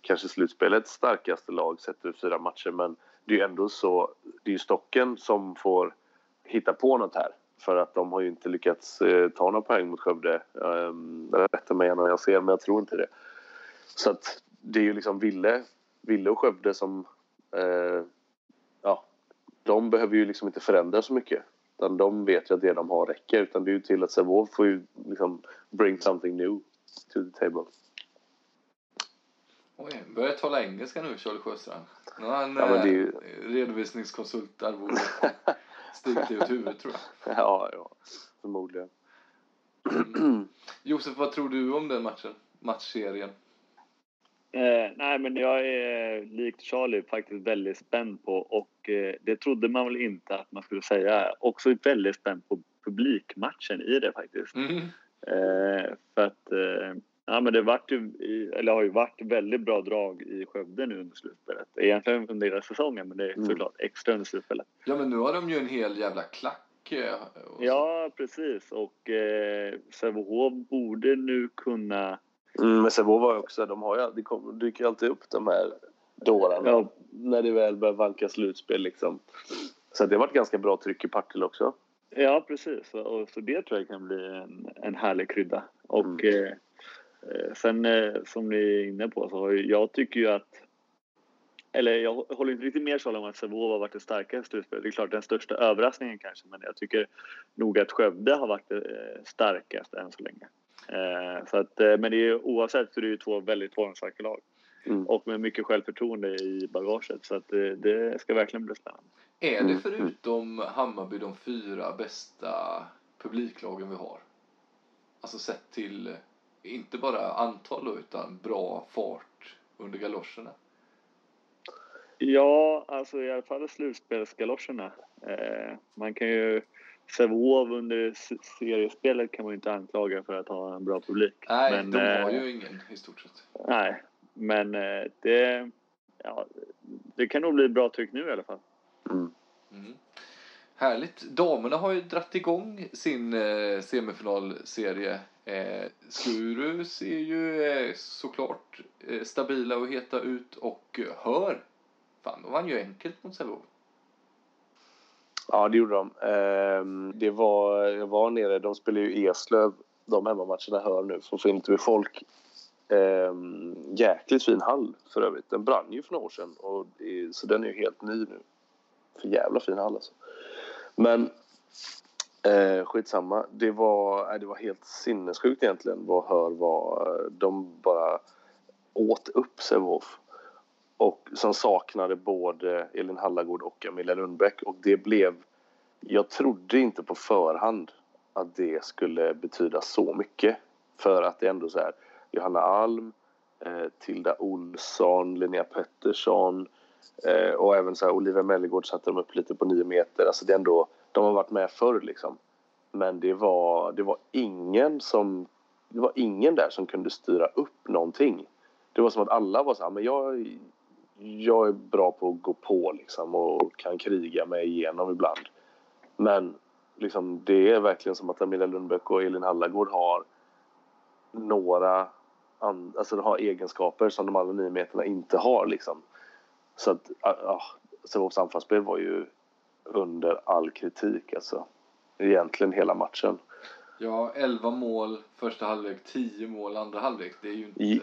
S3: kanske slutspelets starkaste lag sett över fyra matcher. Men det är ju ändå så, det är ju Stocken som får hitta på något här. För att de har ju inte lyckats eh, ta några poäng mot Skövde. Um, rätta mig gärna om jag ser, men jag tror inte det. Så att det är ju liksom Ville, Ville och Skövde som... Eh, ja, de behöver ju liksom inte förändra så mycket. Utan de vet ju att det de har räcker. Utan det är ju till att Sävehof får ju liksom bring something new to the table.
S2: Oj, börjar tala engelska nu, Charlie Sjöstrand. Nu har han
S3: Ja, men det är ju-
S2: eh, redovisningskonsultarvode <laughs> stigit ut huvudet tror jag. <laughs>
S3: ja, ja, förmodligen.
S2: Josef, vad tror du om den matchen? Matchserien?
S4: Eh, nej, men jag är likt Charlie faktiskt väldigt spänd på och eh, det trodde man väl inte att man skulle säga. Också väldigt spänd på publikmatchen i det faktiskt.
S2: Mm.
S4: Eh, för att eh, ja, men det vart ju, eller har ju varit väldigt bra drag i Skövde nu under slutspelet. Egentligen under hela säsongen, men det är
S3: Mm.
S4: såklart extra under slutspelet.
S2: Ja, men nu har de ju en hel jävla klack. eh.
S4: Ja, precis. Och eh, Sävehof borde nu kunna...
S3: Mm, men Sävehof var ju också, de har ju, det kom, dyker ju alltid upp de här dårarna.
S4: Ja.
S3: När det väl börjar vanka slutspel liksom. Så det har varit ganska bra tryck i Partille också.
S4: Ja, precis. Och, så det tror jag kan bli en, en härlig krydda. Och
S3: Mm.
S4: eh, sen eh, som ni är inne på så har jag tycker ju att eller jag håller inte riktigt med Charlie om att Sävehof har varit det starkaste slutspelet. Det är klart den största överraskningen kanske, men jag tycker nog att Skövde har varit det eh, starkaste än så länge. Eh, så att, eh, men det är, oavsett så är det ju två väldigt formstarka lag
S3: Mm.
S4: och med mycket självförtroende i bagaget. Så att, eh, det ska verkligen bli spännande.
S2: Är
S3: Mm,
S2: det förutom Hammarby de fyra bästa publiklagen vi har? Alltså sett till, eh, inte bara antal då, utan bra fart under galoscherna.
S4: Ja, alltså i alla fall slutspelsgaloscherna. Eh, man kan ju Sävehof under seriespelet kan man ju inte anklaga för att ha en bra publik.
S2: Nej,
S4: men,
S2: de har
S4: eh,
S2: ju ingen i stort sett.
S4: Nej, men eh, det, ja, det kan nog bli bra tryck nu i alla fall.
S2: Mm. Härligt. Damerna har ju dratt igång sin eh, semifinalserie. Eh, Skuru ser ju eh, såklart eh, stabila och heta ut och eh, hör. Fan, de vann ju enkelt mot Sävehof.
S3: Ja, det gjorde de. Eh, det var, jag var nere, de spelar ju Eslöv, de hemmamatcherna hör nu, för att få med folk. Eh, jäkligt fin hall för övrigt. Den brann ju för några år sedan, och det, så den är ju helt ny nu. För jävla fin hall alltså. Men eh, skitsamma. Det var, det var helt sinnessjukt egentligen vad Hör var. Eh, de bara åt upp Sävehof. Och som saknade både Elin Hallagård och Emilia Lundbäck. Och det blev... Jag trodde inte på förhand att det skulle betyda så mycket. För att det är ändå så här, Johanna Alm, eh, Tilda Olsson, Linnea Pettersson eh, och även så här, Olivia Mellegård satte de upp lite på nio meter. Alltså det är ändå, de har varit med förr liksom. Men det var, det var ingen som... Det var ingen där som kunde styra upp någonting. Det var som att alla var så här, men jag, jag är bra på att gå på liksom och kan kriga mig igenom ibland. Men liksom, det är verkligen som att Amelia Lundbäck och Elin Hallagård har några alltså de har egenskaper som de andra nio meterna inte har liksom. Så att, ja, Sävehofs anfallsspel var ju under all kritik alltså. Egentligen hela matchen.
S2: Ja, 11 mål första halvlek, 10 mål andra halvlek. Det är ju inte...
S3: I-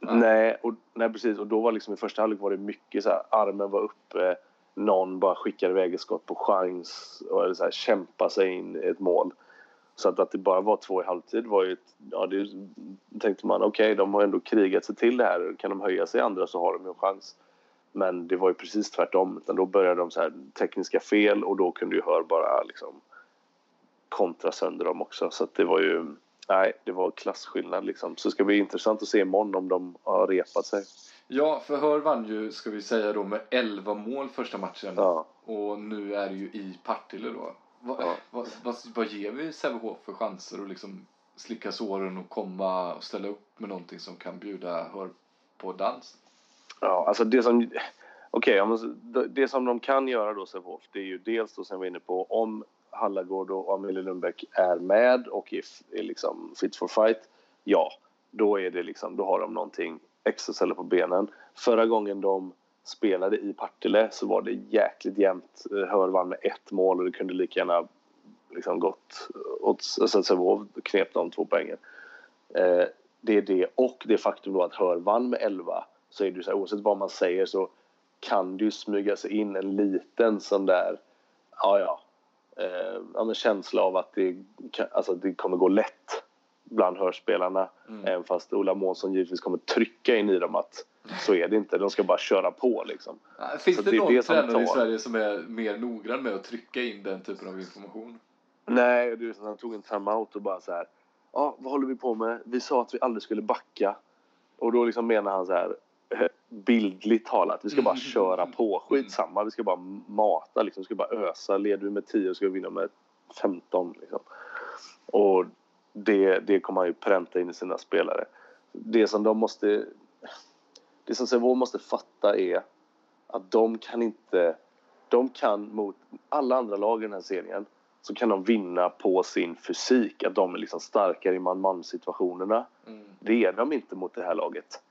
S2: Nej.
S3: Nej, och, nej, precis. Och då var liksom i första halvlek var det mycket så här, armen var uppe, någon bara skickade iväg ett skott på chans och eller så här, kämpa sig in i ett mål. Så att, att det bara var två i halvtid var ju, ett, ja det tänkte man okej de har ändå krigat sig till det här, kan de höja sig i andra så har de ju en chans. Men det var ju precis tvärtom, utan då började de så här tekniska fel och då kunde ju Hör bara liksom kontra sönder dem också. Så det var ju, nej det var klasskillnad liksom. Så det ska bli intressant att se imorgon om de har repat sig.
S2: Ja, för Hör vann ju, ska vi säga då, med 11 mål första matchen.
S3: Ja.
S2: Och nu är det ju i Partille då. Vad,
S3: Ja.
S2: vad, vad, vad ger vi Sävehof för chanser att liksom slicka såren och komma och ställa upp med någonting som kan bjuda Hör på dans?
S3: Ja, alltså det som... Okej, okay, det- som de kan göra då, Sävehof, det är ju dels då som vi var inne på, om Hallagård och Amelie Lundbäck är med och är, är liksom fit for fight, ja, då är det liksom, då har de någonting extra att på benen. Förra gången de spelade i Partille så var det jäkligt jämnt. Eh, Hör vann med ett mål och det kunde lika gärna liksom gått åt alltså Sävehof knep de två poängen. Eh, det är det och det faktum då att Hör vann med 11 så är det ju så här, oavsett vad man säger så kan det ju smyga sig in en liten sån där, ja ja, eh, ja men känsla av att det, alltså, att det kommer gå lätt bland hörspelarna.
S2: Mm.
S3: Även fast Ola Månsson givetvis kommer trycka in i dem att så är det inte, de ska bara köra på liksom.
S2: Ah, Finns
S3: Så
S2: det,
S3: det
S2: någon
S3: det
S2: tränare i Sverige som är mer noggrann med att trycka in den typen av information?
S3: Nej, som han tog en timeout och bara så här. Ja, vad håller vi på med? Vi sa att vi aldrig skulle backa. Och då liksom menar han så här bildligt talat. Vi ska bara köra på. Skitsamma. Vi ska bara mata liksom. Vi ska bara ösa. Leder vi med 10 ska vi vinna med 15 liksom. Och det, det kommer han ju pränta in i sina spelare. Det som de måste... Det som Sävehof måste fatta är att de kan inte... De kan mot alla andra lag i den här serien så kan de vinna på sin fysik. Att de är liksom starkare i man-man situationerna.
S2: Mm.
S3: Det är de inte mot det här laget.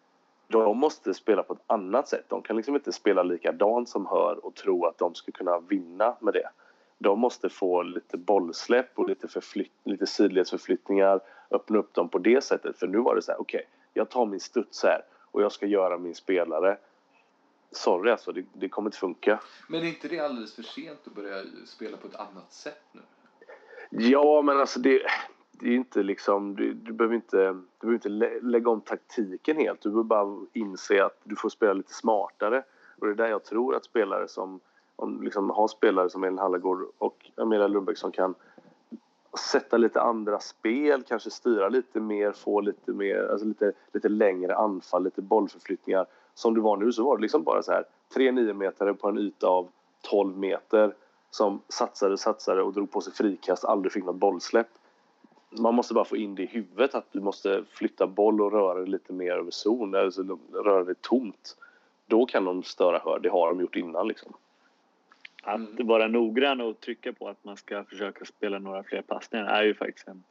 S3: De måste spela på ett annat sätt. De kan liksom inte spela likadant som Hör och tro att de ska kunna vinna med det. De måste få lite bollsläpp och lite, förflytt, lite sidledsförflyttningar. Öppna upp dem på det sättet. För nu var det så här, okej, jag tar min studs här och jag ska göra min spelare. Sorry alltså, det, det kommer inte funka.
S2: Men är inte det alldeles för sent att börja spela på ett annat sätt nu?
S3: Ja, men alltså det, det är inte liksom... Du, du, behöver inte, du behöver inte lä- lägga om taktiken helt. Du behöver bara inse att du får spela lite smartare. Och det är där jag tror att spelare som... Om liksom har spelare som Elin Hallagård och Amelia Lundbäck som kan sätta lite andra spel, kanske styra lite mer, få lite mer, alltså lite, lite längre anfall, lite bollförflyttningar. Som det var nu så var det liksom bara så här tre niometare meter på en yta av 12 meter som satsade, satsade och drog på sig frikast, aldrig fick något bollsläpp. Man måste bara få in det i huvudet att du måste flytta boll och röra dig lite mer över zon, alltså röra dig tomt. Då kan de störa hör, det har de gjort innan liksom.
S4: Att mm. vara noggrann och trycka på att man ska försöka spela några fler passningar är ju faktiskt en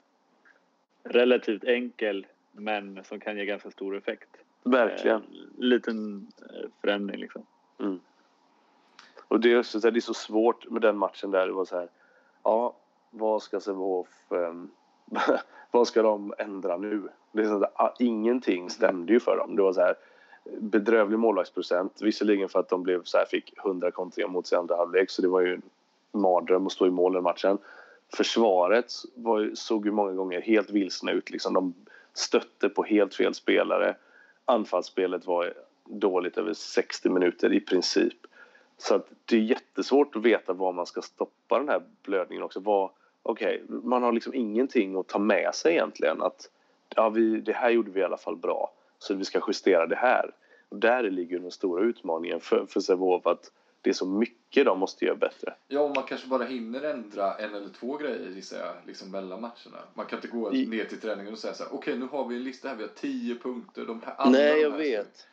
S4: relativt enkel men som kan ge ganska stor effekt.
S3: Verkligen.
S4: Eh, liten eh, förändring liksom. Mm.
S3: Och det är, också, det är så svårt med den matchen där det var så här. Ja, vad ska Sävehof... <laughs> Vad ska de ändra nu? Det är så att, ah, ingenting stämde ju för dem. Det var så här bedrövlig målvaktsprocent. Visserligen för att de blev så här, fick 100 kontringar mot sig i andra halvlek så det var ju en mardröm att stå i mål den matchen. Försvaret var, såg ju många gånger helt vilsna ut. Liksom. De stötte på helt fel spelare. Anfallsspelet var dåligt över 60 minuter i princip. Så att det är jättesvårt att veta var man ska stoppa den här blödningen också. Var, okay, man har liksom ingenting att ta med sig egentligen. Att ja, vi, det här gjorde vi i alla fall bra, så vi ska justera det här. Och där ligger den stora utmaningen för, för Sävehof att det är så mycket de måste göra bättre.
S2: Ja, och man kanske bara hinner ändra en eller två grejer gissar jag, liksom mellan matcherna. Man kan inte gå ner till träningen och säga så här, okej okay, nu har vi en lista här, vi har tio punkter. De här,
S3: Nej, jag vet.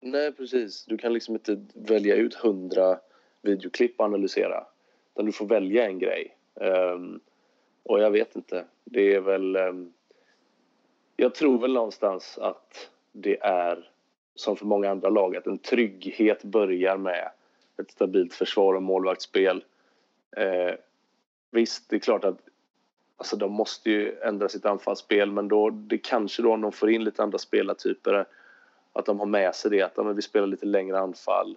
S3: Nej, precis. Du kan liksom inte välja ut hundra videoklipp och analysera. Utan du får välja en grej. Um, och jag vet inte. Det är väl... Ehm, jag tror väl någonstans att det är som för många andra lag att en trygghet börjar med ett stabilt försvar och målvaktsspel. Eh, visst, det är klart att alltså, de måste ju ändra sitt anfallsspel men då, det kanske då om de får in lite andra spelartyper att de har med sig det att ja, vi spelar lite längre anfall,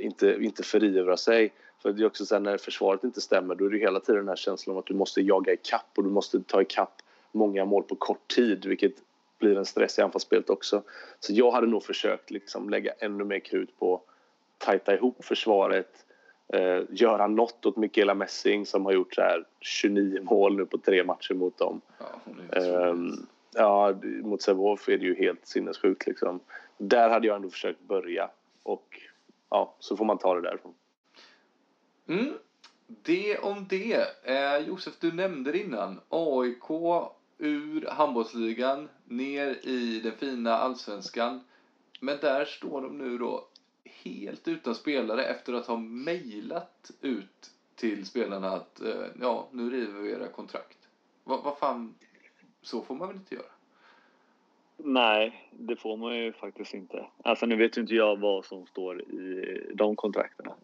S3: inte, inte förivra sig. För det är också så här, när försvaret inte stämmer då är det hela tiden den här känslan av att du måste jaga i kapp och du måste ta i kapp många mål på kort tid vilket blir en stress i anfallsspelet också. Så jag hade nog försökt liksom lägga ännu mer krut på tajta ihop försvaret, eh, göra något åt Mikaela Messing som har gjort så här 29 mål nu på tre matcher mot dem. Ja, eh, ja mot Sävehof är det ju helt sinnessjukt liksom. Där hade jag ändå försökt börja och ja, så får man ta det därifrån.
S2: Mm. Det om det. Eh, Josef, du nämnde det innan. AIK ur handbollsligan ner i den fina allsvenskan. Men där står de nu då helt utan spelare efter att ha mejlat ut till spelarna att eh, ja, nu river vi era kontrakt. Vad va fan, så får man väl inte göra?
S4: Nej, det får man ju faktiskt inte. Alltså nu vet ju inte jag vad som står i de kontrakterna.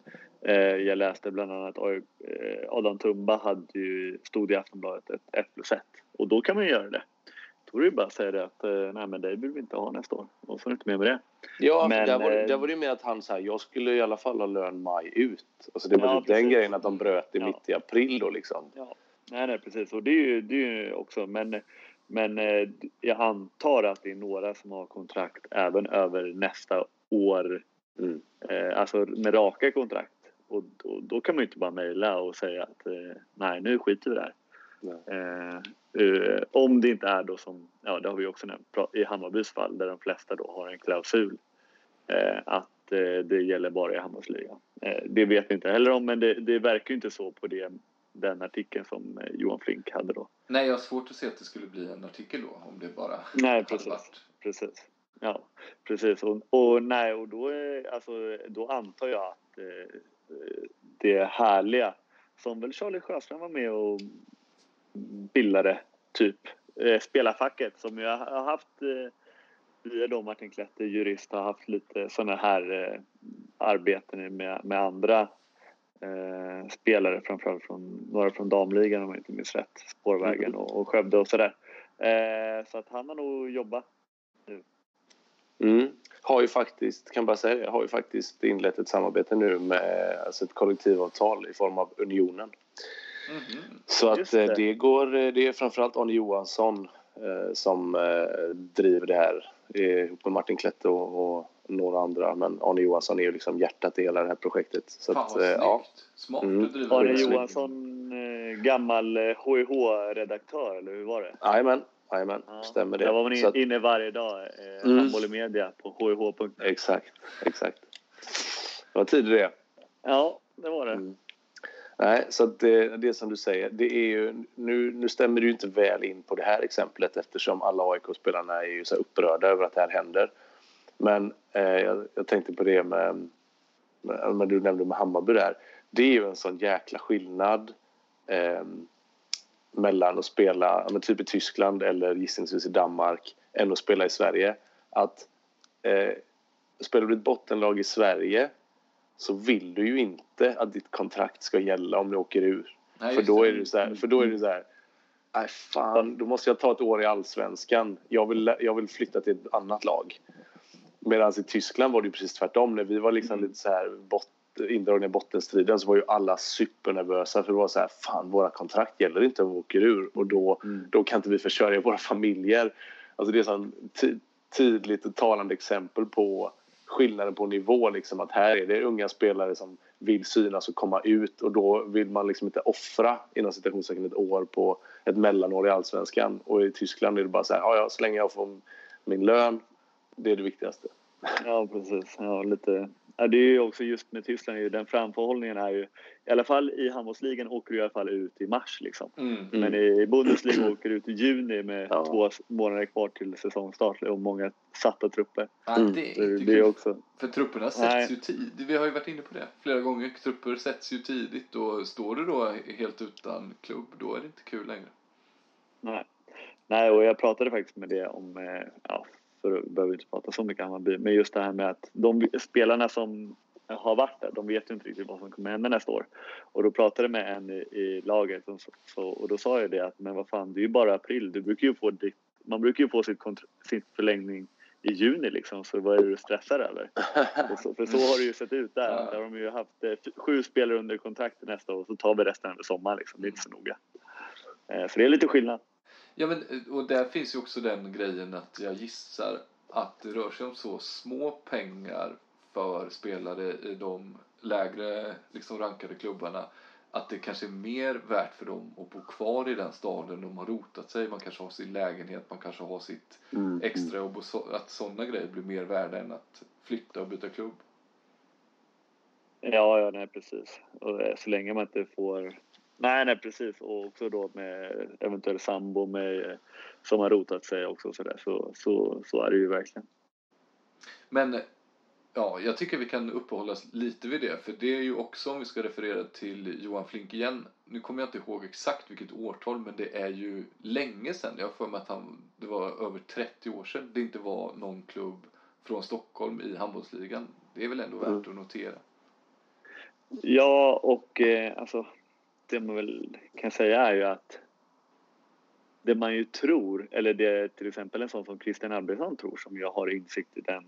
S4: Eh, jag läste bland annat att eh, Adam Tumba hade ju, stod i Aftonbladet ett 1 plus 1 och då kan man ju göra det. Då är det bara att säga det att eh, nej men det vill vi inte ha nästa år och så är det inte mer med det.
S3: Ja, men, där, var, där var det mer att han sa jag skulle i alla fall ha lön maj ut. Alltså det var ja, typ den grejen att de bröt det ja. mitt i april då liksom.
S4: Ja. Nej, nej precis och det är ju, det är ju också men men eh, jag antar att det är några som har kontrakt även över nästa år. Mm. Eh, alltså med raka kontrakt. Och, och, då kan man ju inte bara mejla och säga att eh, nej, nu skiter vi där. Eh, om det inte är då som, ja det har vi också nämnt i Hammarbys fall där de flesta då har en klausul eh, att eh, det gäller bara i Hammarbyligan. det vet vi inte heller om men det, det verkar inte så på det den artikeln som eh, Johan Flink hade då.
S2: Nej, jag har svårt att se att det skulle bli en artikel då om det bara
S4: Nej, precis. Varit. precis. Ja, precis. Och, och, nej, och då, alltså, då antar jag att eh, det härliga som väl Charlie Sjöström var med och bildade, typ eh, spelarfacket som jag har haft eh, via då Martin Kletter, jurist, har haft lite sådana här eh, arbeten med, med andra eh, spelare framförallt från några från damligan om jag inte minns rätt. Spårvägen mm. och, och Skövde och sådär. Eh, så att han har nog jobbat nu.
S3: Mm. Har ju faktiskt, kan bara säga det, har ju faktiskt inlett ett samarbete nu med alltså ett kollektivavtal i form av Unionen. Mm. Så att det. Eh, det. går, eh, det är framförallt Arne Johansson eh, som eh, driver det här ihop med Martin Klette och, och några andra. Men Arne Johansson är ju liksom hjärtat i hela det här projektet.
S2: Så Fan vad att, eh, ja. Smart mm.
S4: att driva Arne Johansson, eh, gammal HIH-redaktör, eller hur var det?
S3: Jajamän. Jajamän, ja. stämmer det.
S4: Där var man in, att, inne varje dag, eh, mm. handboll i media på hih.
S3: Exakt, exakt. Det var tider det.
S4: Ja, det var det. Mm.
S3: Nej, så det, det som du säger, det är ju, nu, nu stämmer det ju inte väl in på det här exemplet eftersom alla AIK-spelarna är ju så upprörda över att det här händer. Men eh, jag, jag, tänkte på det med, med, med, du nämnde med Hammarby där. Det är ju en sån jäkla skillnad eh, mellan att spela men typ i Tyskland eller gissningsvis i Danmark än att spela i Sverige. Att eh, spelar du ett bottenlag i Sverige så vill du ju inte att ditt kontrakt ska gälla om du åker ur. Nej, för, då är det så här, för då är det så här, nej fan, då måste jag ta ett år i allsvenskan. Jag vill, jag vill flytta till ett annat lag. Medan i Tyskland var det precis tvärtom. När vi var liksom mm. lite så här bot, indragna i bottenstriden så var ju alla supernervösa för det var så här, fan våra kontrakt gäller inte om vi åker ur och då, mm. då kan inte vi försörja våra familjer. Alltså det är ett tydligt och talande exempel på skillnaden på nivå. Liksom, att här är det unga spelare som vill synas och komma ut och då vill man liksom inte offra inom citationstecken ett år på ett mellanår i allsvenskan. Och i Tyskland är det bara så här, ja, ja så länge jag får min lön, det är det viktigaste.
S4: Ja, precis. Ja, lite. Ja, det är ju också just med Tyskland, den framförhållningen är ju i alla fall i handbollsligan åker du i alla fall ut i mars liksom. Mm. Men i Bundesliga åker du ut i juni med ja. två månader kvar till säsongstart och många satta trupper.
S2: Ja, det är inte det är också... För trupperna sätts Nej. ju tidigt. Vi har ju varit inne på det flera gånger. Trupper sätts ju tidigt och står du då helt utan klubb då är det inte kul längre.
S4: Nej. Nej, och jag pratade faktiskt med det om, eh, ja, för att behöver inte prata så mycket Hammarby, men just det här med att de spelarna som har varit där, de vet ju inte riktigt vad som kommer hända nästa år. Och då pratade jag med en i, i laget och, så, och då sa jag det att men vad fan, det är ju bara april, du brukar ju få ditt, man brukar ju få sitt, sin förlängning i juni liksom, så vad är det du stressar över? Så, för så har det ju sett ut där. Där har de ju haft eh, sju spelare under kontrakt nästa år, så tar vi resten under sommaren liksom. Det är inte så noga. Eh, så det är lite skillnad.
S2: Ja, men och där finns ju också den grejen att jag gissar att det rör sig om så små pengar för spelare i de lägre liksom, rankade klubbarna att det kanske är mer värt för dem att bo kvar i den staden de har rotat sig. Man kanske har sin lägenhet, man kanske har sitt mm. mm. extrajobb och så, att sådana grejer blir mer värda än att flytta och byta klubb.
S4: Ja, ja, nej precis. Och så länge man inte får Nej, nej precis. Och också då med eventuell sambo med, som har rotat sig också så, där. så Så, så är det ju verkligen.
S2: Men ja, jag tycker vi kan uppehålla oss lite vid det. För det är ju också, om vi ska referera till Johan Flink igen. Nu kommer jag inte ihåg exakt vilket årtal, men det är ju länge sedan. Jag har för mig att han, det var över 30 år sedan det inte var någon klubb från Stockholm i handbollsligan. Det är väl ändå värt mm. att notera.
S4: Ja, och eh, alltså det man väl kan säga är ju att det man ju tror, eller det till exempel en sån som Christian Albertsson tror som jag har insikt i den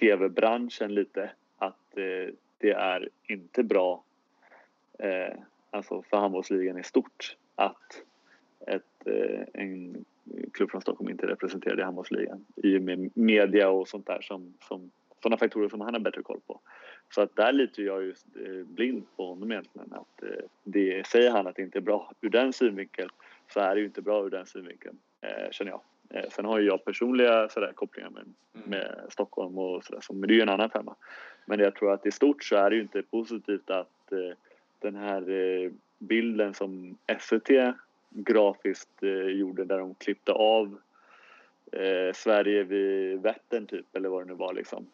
S4: tv-branschen lite att eh, det är inte bra eh, alltså för handbollsligan i stort att ett, eh, en klubb från Stockholm inte representerar i handbollsligan i och med media och sånt där som, som sådana faktorer som han har bättre koll på. Så att där litar jag ju eh, blind på honom egentligen. Att eh, det, säger han att det inte är bra ur den synvinkeln så är det ju inte bra ur den synvinkeln, eh, känner jag. Eh, sen har ju jag personliga sådär, kopplingar med, mm. med Stockholm och sådär, så, men det är ju en annan femma. Men jag tror att i stort så är det ju inte positivt att eh, den här eh, bilden som SVT grafiskt gjorde där de klippte av Sverige vid Vättern typ, eller vad det nu var liksom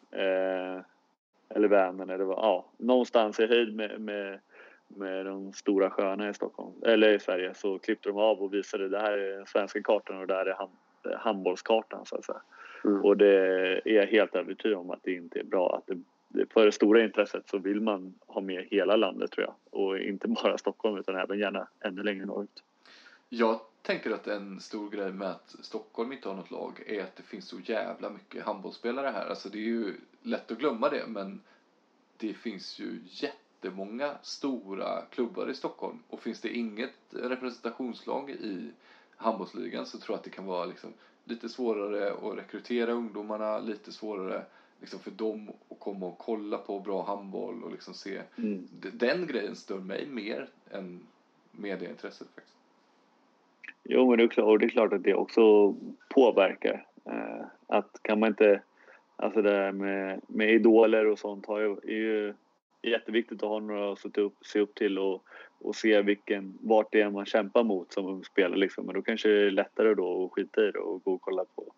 S4: eller Vänern eller vad, ja, någonstans i höjd med, med, med de stora sjöarna i Stockholm, eller i Sverige, så klippte de av och visade det här är den svenska kartan och det här är hand, handbollskartan så att säga. Mm. Och det är jag helt övertygad om att det inte är bra. Att det, för det stora intresset så vill man ha med hela landet tror jag och inte bara Stockholm utan även gärna ännu längre norrut.
S2: Jag tänker att en stor grej med att Stockholm inte har något lag är att det finns så jävla mycket handbollsspelare här. Alltså det är ju lätt att glömma det men det finns ju jättemånga stora klubbar i Stockholm och finns det inget representationslag i handbollsligan så tror jag att det kan vara liksom lite svårare att rekrytera ungdomarna, lite svårare liksom för dem att komma och kolla på bra handboll och liksom se. Mm. Den grejen stör mig mer än medieintresset faktiskt.
S4: Jo, men det är klart, och det är klart att det också påverkar. Eh, att kan man inte, alltså det här med, med idoler och sånt har ju, är ju jätteviktigt att ha några att se upp, se upp till och, och se vilken, vart det är man kämpar mot som ung spelare. Liksom. Men då kanske det är lättare då att skita i det och gå och kolla på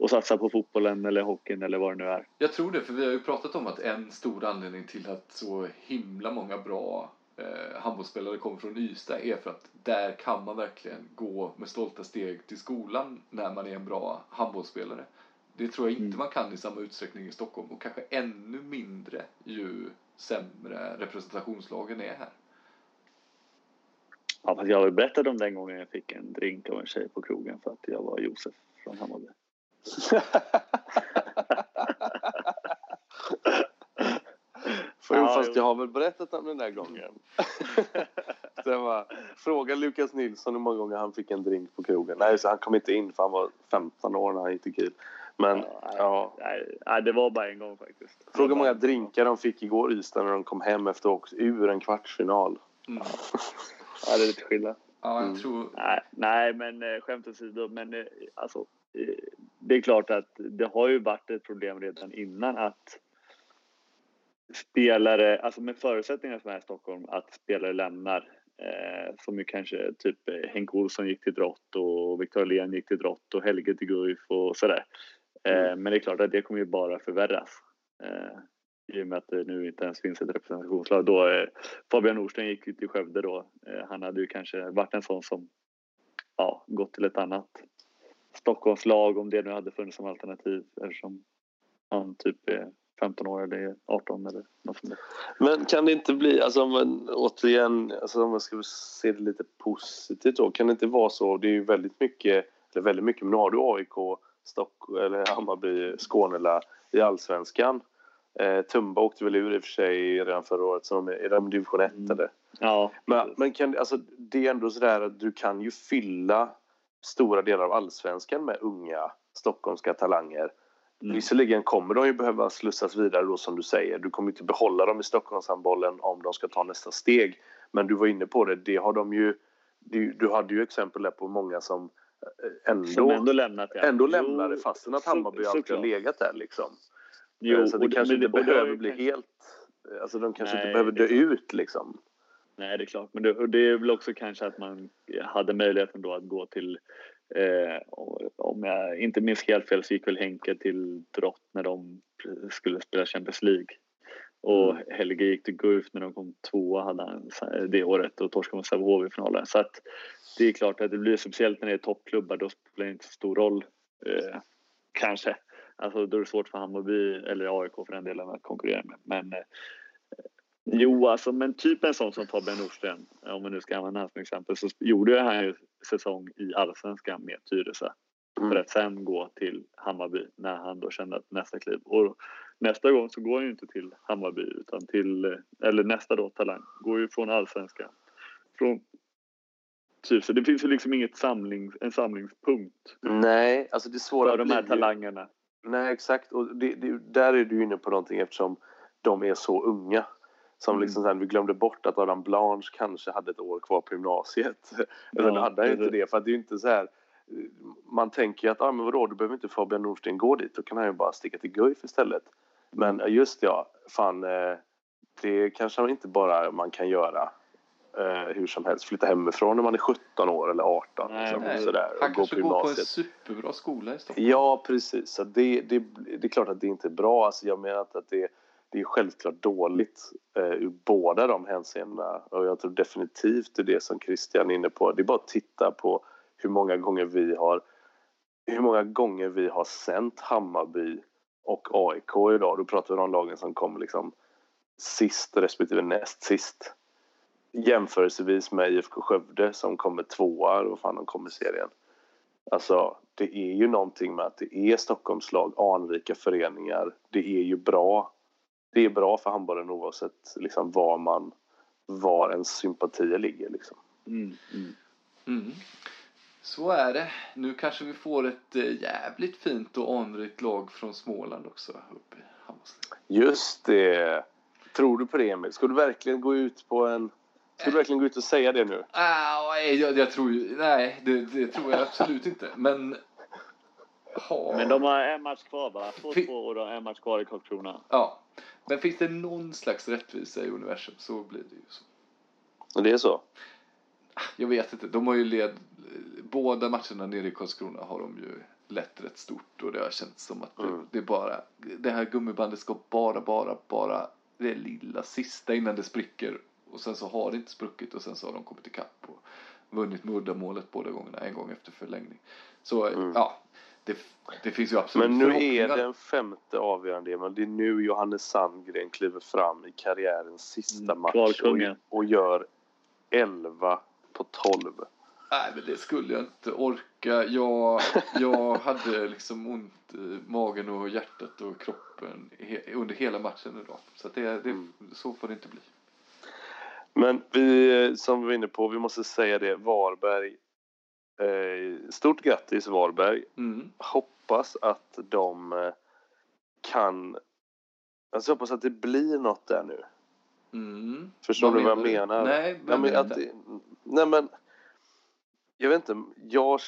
S4: och satsa på fotbollen eller hockeyn eller vad det nu är.
S2: Jag tror det, för vi har ju pratat om att en stor anledning till att så himla många bra eh, handbollsspelare kommer från Ystad är för att där kan man verkligen gå med stolta steg till skolan när man är en bra handbollsspelare. Det tror jag inte
S4: Mm.
S2: man kan i samma utsträckning i Stockholm och kanske ännu mindre ju sämre representationslagen är här.
S4: Ja, fast jag berättat om den gången jag fick en drink av en tjej på krogen för att jag var Josef från Hammarby. <laughs>
S3: För
S4: Ja,
S3: fast jag har väl berättat om den där gången. <laughs> Sen var, fråga Lukas Nilsson hur många gånger han fick en drink på krogen. Nej, så han kom inte in för han var 15 år när han gick till Kiel. Men
S4: Ja,
S3: ja,
S4: Nej, nej, det var bara en gång faktiskt.
S3: fråga hur många drinkar de fick igår Ystad när de kom hem efter åkt ur en kvartsfinal.
S2: Mm.
S4: Ja, det är lite skillnad.
S2: Ja, jag
S3: Mm.
S2: tror...
S4: Nej, nej men eh, skämt åsido. Men eh, alltså, eh, det är klart att det har ju varit ett problem redan innan att spelare, alltså med förutsättningarna som är i Stockholm, att spelare lämnar. Eh, som ju kanske typ eh, Henk Olsson gick till Drott och Viktor Alén gick till Drott och Helge till Guif och sådär. Eh, Men det är klart att det kommer ju bara förvärras. Eh, I och med att det nu inte ens finns ett representationslag. Då, eh, Fabian Norsten gick ju till Skövde då. Eh, han hade ju kanske varit en sån som ja, gått till ett annat Stockholmslag om det nu hade funnits som alternativ eftersom han typ är 15 år eller 18 eller något sånt.
S3: Men kan det inte bli, alltså man, återigen, alltså om man ska se det lite positivt då, kan det inte vara så, det är ju väldigt mycket, eller väldigt mycket, men nu har du AIK, Stock, eller Hammarby, Skånela i Allsvenskan. Eh, Tumba åkte väl ur i och för sig redan förra året, så de är, är de division 1
S4: Mm.
S3: eller?
S4: Ja,
S3: Men, men kan, alltså, det är ändå sådär att du kan ju fylla stora delar av allsvenskan med unga stockholmska talanger.
S4: Mm.
S3: Visserligen kommer de ju behöva slussas vidare då som du säger. Du kommer inte behålla dem i Stockholmshandbollen om de ska ta nästa steg. Men du var inne på det, det har de ju... Du, du hade ju exempel där på många som eh, ändå,
S4: som ändå lämnat ja.
S3: ändå lämnade fastän att
S4: så-
S3: Hammarby alltid har legat där liksom.
S4: Jo,
S3: Eh, så det
S4: och-
S3: kanske inte
S4: det
S3: behöver bli
S4: kanske-
S3: helt... Alltså de kanske
S4: Nej,
S3: inte behöver dö ut liksom.
S4: Nej, det är klart. Men det, och det är väl också kanske att man hade möjligheten då att gå till, eh, om jag inte minns helt fel så gick väl Henke till Drott när de skulle spela Champions League. Och
S3: Mm.
S4: Helge gick till Guif när de kom tvåa hade han det året och torskade mot Sävehof i finalen. Så att det är klart att det blir speciellt när det är toppklubbar, då spelar det inte så stor roll. Eh, kanske. Alltså då är det svårt för Hammarby, eller AIK för den delen, att konkurrera med. Men eh, Jo, alltså, men typ en sån som Fabian Nordsten, om man nu ska använda som exempel, så gjorde han ju säsong i allsvenskan med Tyresö.
S3: Mm.
S4: För att sen gå till Hammarby när han då kände att nästa kliv. Och nästa gång så går han ju inte till Hammarby utan till, eller nästa då Talang, går ju från allsvenskan. Från Tyresö. Det finns ju liksom inget samling, en samlingspunkt
S3: Nej, alltså det svåra
S4: för de här talangerna.
S3: Nej, exakt. Och det, det, där är du inne på någonting eftersom de är så unga. Som
S4: Mm.
S3: liksom sen, vi glömde bort att Adam Blanche kanske hade ett år kvar på gymnasiet. <laughs> Eller
S4: Ja,
S3: hade han inte
S4: det-?
S3: För att det är inte så här... Man tänker ju att, ah, men vadå, du behöver inte Fabian Nordsten gå dit. Då kan han ju bara sticka till Guif istället. Men ja, just ja, fan. eh, Det kanske inte bara man kan göra eh, hur som helst. Flytta hemifrån när man är 17 år eller 18.
S4: Nej,
S3: liksom,
S4: nej.
S3: sådär,
S2: Han
S3: och gå
S2: kanske
S3: på
S2: går på en superbra skola i Stockholm.
S3: Ja, precis. Så det, det, det är klart att det inte är bra. Alltså jag menar inte att det, det är självklart dåligt eh, ur båda de hänseendena. Och jag tror definitivt det är det som Christian är inne på. Det är bara att titta på hur många gånger vi har hur många gånger vi har sänt Hammarby och AIK idag. Då pratar vi om lagen som kom liksom sist respektive näst sist. Jämförelsevis med IFK Skövde som kommer tvåa och fan de kommer i serien. Alltså, det är ju någonting med att det är Stockholmslag, anrika föreningar. Det är ju bra. Det är bra för handbollen oavsett liksom var man, var ens sympatier ligger liksom.
S4: Mm, mm.
S2: Mm. Så är det. Nu kanske vi får ett eh, jävligt fint och anrikt lag från Småland också uppe i.
S3: Just det. Tror du på det Emil? Ska du verkligen gå ut på en... Ska du verkligen gå ut och säga det nu?
S2: Ah, jag, jag tror ju... Nej, det, det tror jag absolut inte. Men... Ha,
S4: Men de har en match kvar va? 2-2
S2: Fi-
S4: och de har en match kvar i Karlskrona.
S2: Ja. Men finns det någon slags rättvisa i universum så blir det ju så.
S3: Det är så?
S2: Jag vet inte. De har ju led... Båda matcherna nere i Karlskrona har de ju lett rätt stort och det har känts som att det,
S3: Mm.
S2: det är bara det här gummibandet ska bara, bara, bara det lilla sista innan det spricker och sen så har det inte spruckit och sen så har de kommit ikapp och vunnit med uddamålet båda gångerna, en gång efter förlängning. Så
S3: Mm.
S2: ja, det, det finns ju absolut
S3: Men nu är det en femte avgörande men det är nu Johannes Sandgren kliver fram i karriärens sista
S4: Mm,
S3: match och, och gör 11 på 12.
S2: Nej, men det skulle jag inte orka. Jag, jag <laughs> hade liksom ont i magen och hjärtat och kroppen he, under hela matchen idag. Så att det, det,
S3: Mm.
S2: så får det inte bli.
S3: Men vi, som vi var inne på, vi måste säga det, Varberg. Eh, stort grattis Varberg.
S2: Mm.
S3: Hoppas att de eh, kan... Alltså jag hoppas att det blir något där nu.
S2: Mm.
S3: Förstår du vad jag
S2: menar? Nej,
S3: Nej, men, att, nej men jag vet inte. Jag,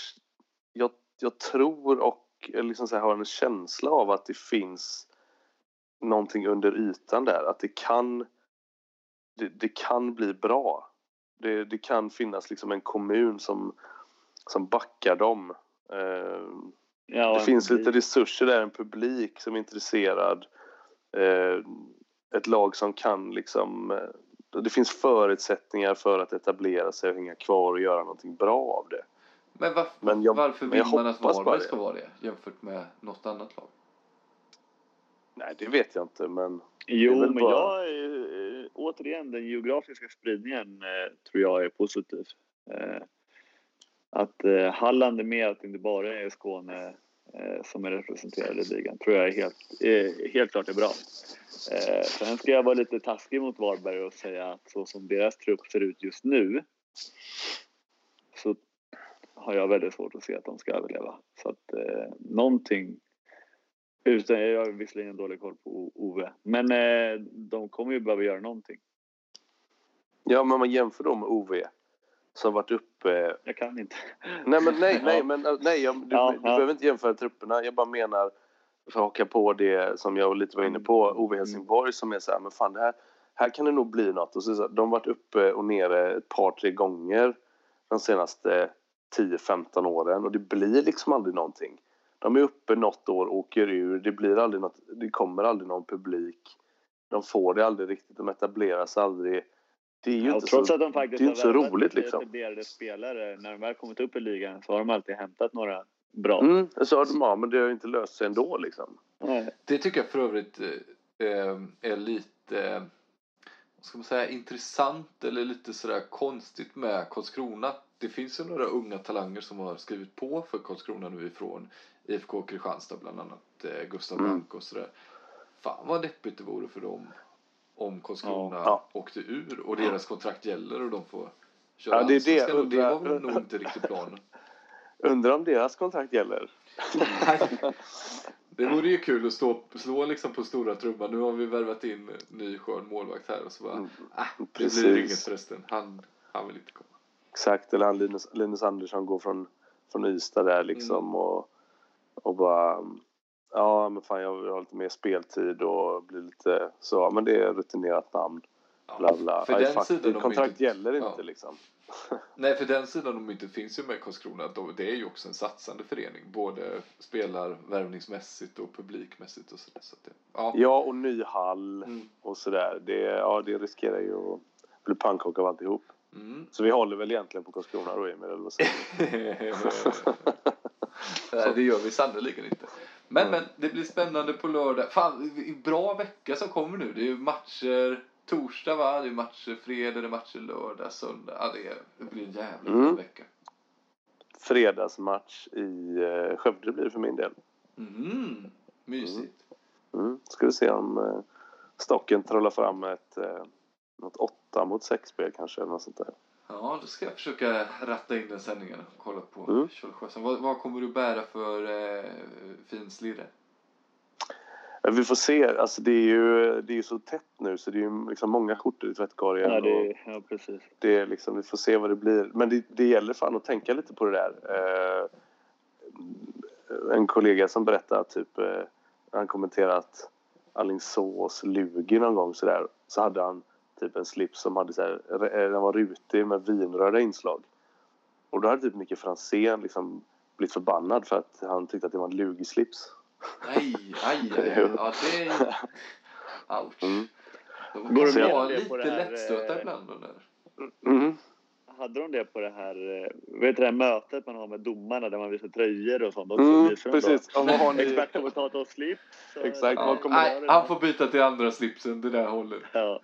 S3: jag, jag tror och liksom så här, har en känsla av att det finns någonting under ytan där. Att det kan, det, det kan bli bra. Det, det kan finnas liksom en kommun som, som backar dem. Eh,
S4: Ja,
S3: det finns lite resurser där, en publik som är intresserad. Eh, ett lag som kan liksom... Eh, det finns förutsättningar för att etablera sig och hänga kvar och göra någonting bra av det.
S2: Men, varför,
S3: Men jag-
S2: varför
S3: men
S2: vill
S3: jag
S2: man att Varberg ska vara det jämfört med något annat lag?
S3: Nej, det vet jag inte, men...
S4: Jo, men
S3: bara-
S4: jag, återigen, den geografiska spridningen eh, tror jag är positiv. Att eh, Halland är med, att det inte bara är Skåne eh, som är representerade i ligan, tror jag är helt, eh, helt klart är bra. Eh, sen ska jag vara lite taskig mot Varberg och säga att så som deras trupp ser ut just nu så har jag väldigt svårt att se att de ska överleva. Så att eh, någonting utan, jag har visserligen dålig koll på Ove, men eh, de kommer ju behöva göra någonting.
S3: Ja, men man jämför då med Ove som varit uppe...
S4: Jag kan inte.
S3: Nej, men nej, nej, men, nej jag, du,
S4: Ja,
S3: du
S4: ja.
S3: behöver inte jämföra trupperna. Jag bara menar, för att haka på det som jag lite var inne på,
S4: Mm.
S3: OV Helsingborg som är så här, men fan det här, här kan det nog bli något. Och så, så här, de har varit uppe och nere ett par, tre gånger de senaste 10-15 åren och det blir liksom aldrig någonting. De är uppe något år, åker ur, det blir aldrig något, det kommer aldrig någon publik. De får det aldrig riktigt, de etableras aldrig. Det är ju
S4: Ja,
S3: inte
S4: trots
S3: så,
S4: att de faktiskt
S3: det är inte så roligt liksom.
S4: etablerade spelare, när de väl kommit upp i ligan så har de alltid hämtat några bra.
S3: Mm, så har de, ja, men det har ju inte löst sig ändå liksom.
S4: Nej.
S2: Det tycker jag för övrigt eh, eh, är lite eh, vad ska man säga, intressant eller lite sådär konstigt med Karlskrona. Det finns ju några unga talanger som har skrivit på för Karlskrona nu ifrån IFK Kristianstad bland annat eh, Gustav
S3: Mm.
S2: Bank och sådär. Fan vad deppigt det vore för dem om Karlskrona
S3: Ja.
S2: åkte ur och deras kontrakt gäller och de får köra
S3: Ja, det är det.
S2: och det var väl nog inte riktigt planen. <laughs>
S3: Undrar om deras kontrakt gäller? <laughs>
S2: Det vore ju kul att stå, slå liksom på stora trumman. Nu har vi värvat in ny skön målvakt här och så bara,
S3: Mm,
S2: ah, det
S3: precis.
S2: blir inget förresten. Han, han vill inte komma.
S3: Exakt, eller han Linus, Linus Andersson går från, från Ystad där liksom
S2: Mm.
S3: och, och bara Ja men fan jag vill ha lite mer speltid och bli lite så, men det är rutinerat namn.
S2: Ja,
S3: Bla bla.
S2: För
S3: Aj,
S2: den
S3: fuck,
S2: sidan
S3: kontrakt
S2: inte,
S3: gäller
S2: ja.
S3: inte liksom. <laughs>
S2: Nej, för den sidan de inte finns ju med Karlskrona. Det är ju också en satsande förening. Både spelar värvningsmässigt och publikmässigt och sådär. Så det, ja.
S3: Ja och ny hall
S2: Mm.
S3: och sådär. Det, ja, det riskerar ju att bli pannkaka av alltihop.
S2: Mm.
S3: Så vi håller väl egentligen på Karlskrona då Emil, eller vad säger? <laughs> <laughs>
S2: Nej, det gör vi sannerligen inte. Men, men det blir spännande på lördag. Fan, bra vecka som kommer nu. Det är ju matcher torsdag va? Det är matcher fredag, det är matcher lördag, söndag. Ja, det, är, det blir en jävla
S3: Mm.
S2: vecka.
S3: Fredagsmatch i eh, Skövde blir det för min del.
S2: Mm. Mysigt.
S3: Mm. Ska vi se om eh, Stocken trollar fram ett eh, något åtta mot sex spel kanske eller något sånt där.
S2: Ja, då ska jag försöka ratta in den sändningen och kolla på
S3: Mm.
S2: Kjolsjösen. Vad, vad kommer du bära för eh, fin slirre?
S3: Eh, Vi får se. Alltså det är ju det är ju så tätt nu så det är ju liksom många skjortor i tvättkorgen.
S4: Ja, det, ja, precis.
S3: det är liksom, vi får se vad det blir. Men det, det gäller fan att tänka lite på det där. Eh, en kollega som berättade typ, eh, han kommenterade att Alingsås, Lugi någon gång sådär. Så hade han typ en slips som hade så här, eh, den var rutig med vinröda inslag. Och då hade typ Micke Franzén liksom blivit förbannad för att han tyckte att det var en Lugi-slips.
S2: Aj, aj, aj. <laughs> Ja, det är... Ouch.
S3: Mm.
S2: De
S4: Går
S2: kan
S4: de
S2: vara lite
S4: på det här,
S2: lättstötta
S4: eh,
S2: ibland.
S3: Mm.
S4: Hade de det på det här, eh, vet du det här mötet man har med domarna där man visar tröjor och sånt också?
S3: Mm, precis. Ja, vad har ni?
S4: Expertkommentator slips?
S3: Exakt.
S2: Ja, nej,
S4: det?
S2: han får byta till andra slipsen, det där håller.
S4: Ja.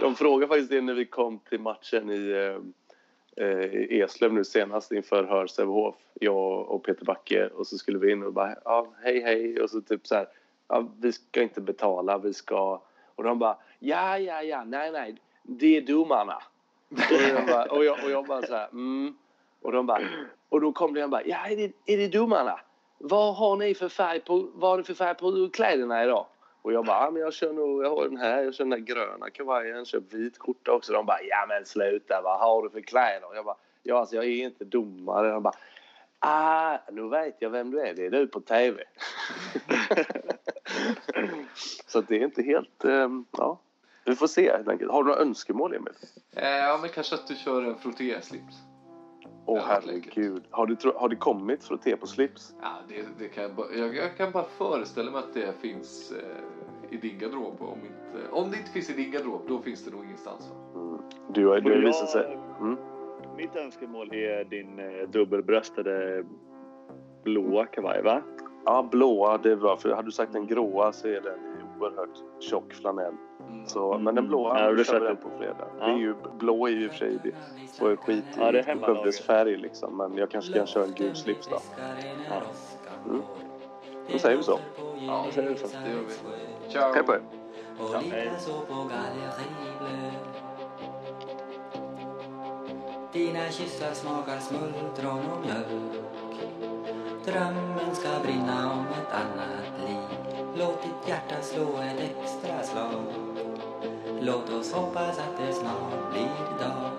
S3: De frågade faktiskt det när vi kom till matchen i, eh, eh Eslöv nu senast inför Höör Sävehof. Jag och Peter Backe och så skulle vi in och bara ja, hej hej och så typ så här ja, vi ska inte betala, vi ska och de bara ja ja ja nej nej det är domarna. Och jag bara, och jag, och jag bara så här mm. Och de bara och då kom det en bara ja är det, är det domarna? Vad har ni för färg på, vad har ni för färg på kläderna idag? Och jag bara, ah, men jag kör nog, jag har den här, jag kör den här gröna kavajen, kör vit skjorta också. De bara, ja men sluta, vad har du för kläder? Jag bara, ja alltså jag är inte domare. De bara, ah, nu vet jag vem du är, det är du på TV. <laughs> Så det är inte helt, um, ja. Vi får se helt enkelt. Har du några önskemål Emil?
S2: Eh, ja, men kanske att du kör en frottéslips.
S3: Åh
S2: Ja,
S3: herregud. Har det, tro- har det kommit frotté på slips?
S2: Ja, det, det kan jag, bara, jag, jag kan bara föreställa mig att det finns eh, i din garderob. Om, inte, om det inte finns i din garderob, då finns det nog ingenstans.
S3: Mm. Du har, du har
S4: Och
S3: visat sig...
S4: jag,
S3: Mm.
S4: Mitt önskemål är din eh, dubbelbröstade blåa kavaj, va?
S3: Ja, blåa, det är bra. För hade du sagt den gråa så är den i oerhört tjock flanell.
S2: Mm.
S3: Så, men den blåa,
S4: Ja,
S3: ja, vi kör
S4: sätter-
S3: den på fredag.
S4: Ja.
S3: Det är ju, blå är ju i och för sig, det får ju skit i
S4: Ja, det är hemmalaget.
S3: Skövdes färg liksom. Men jag kanske kan köra en gul slips då.
S4: Ja.
S3: Mm. Då säger vi så.
S2: Ja,
S4: Jag säger så.
S2: det gör vi. Ciao!
S3: Hej på er!
S4: Ja, hej.
S5: Dina kyssar smakar smultron och mjölk Drömmen ska brinna om ett annat liv Låt ditt hjärta slå ett extra slag. Låt oss hoppas att det snart blir dag.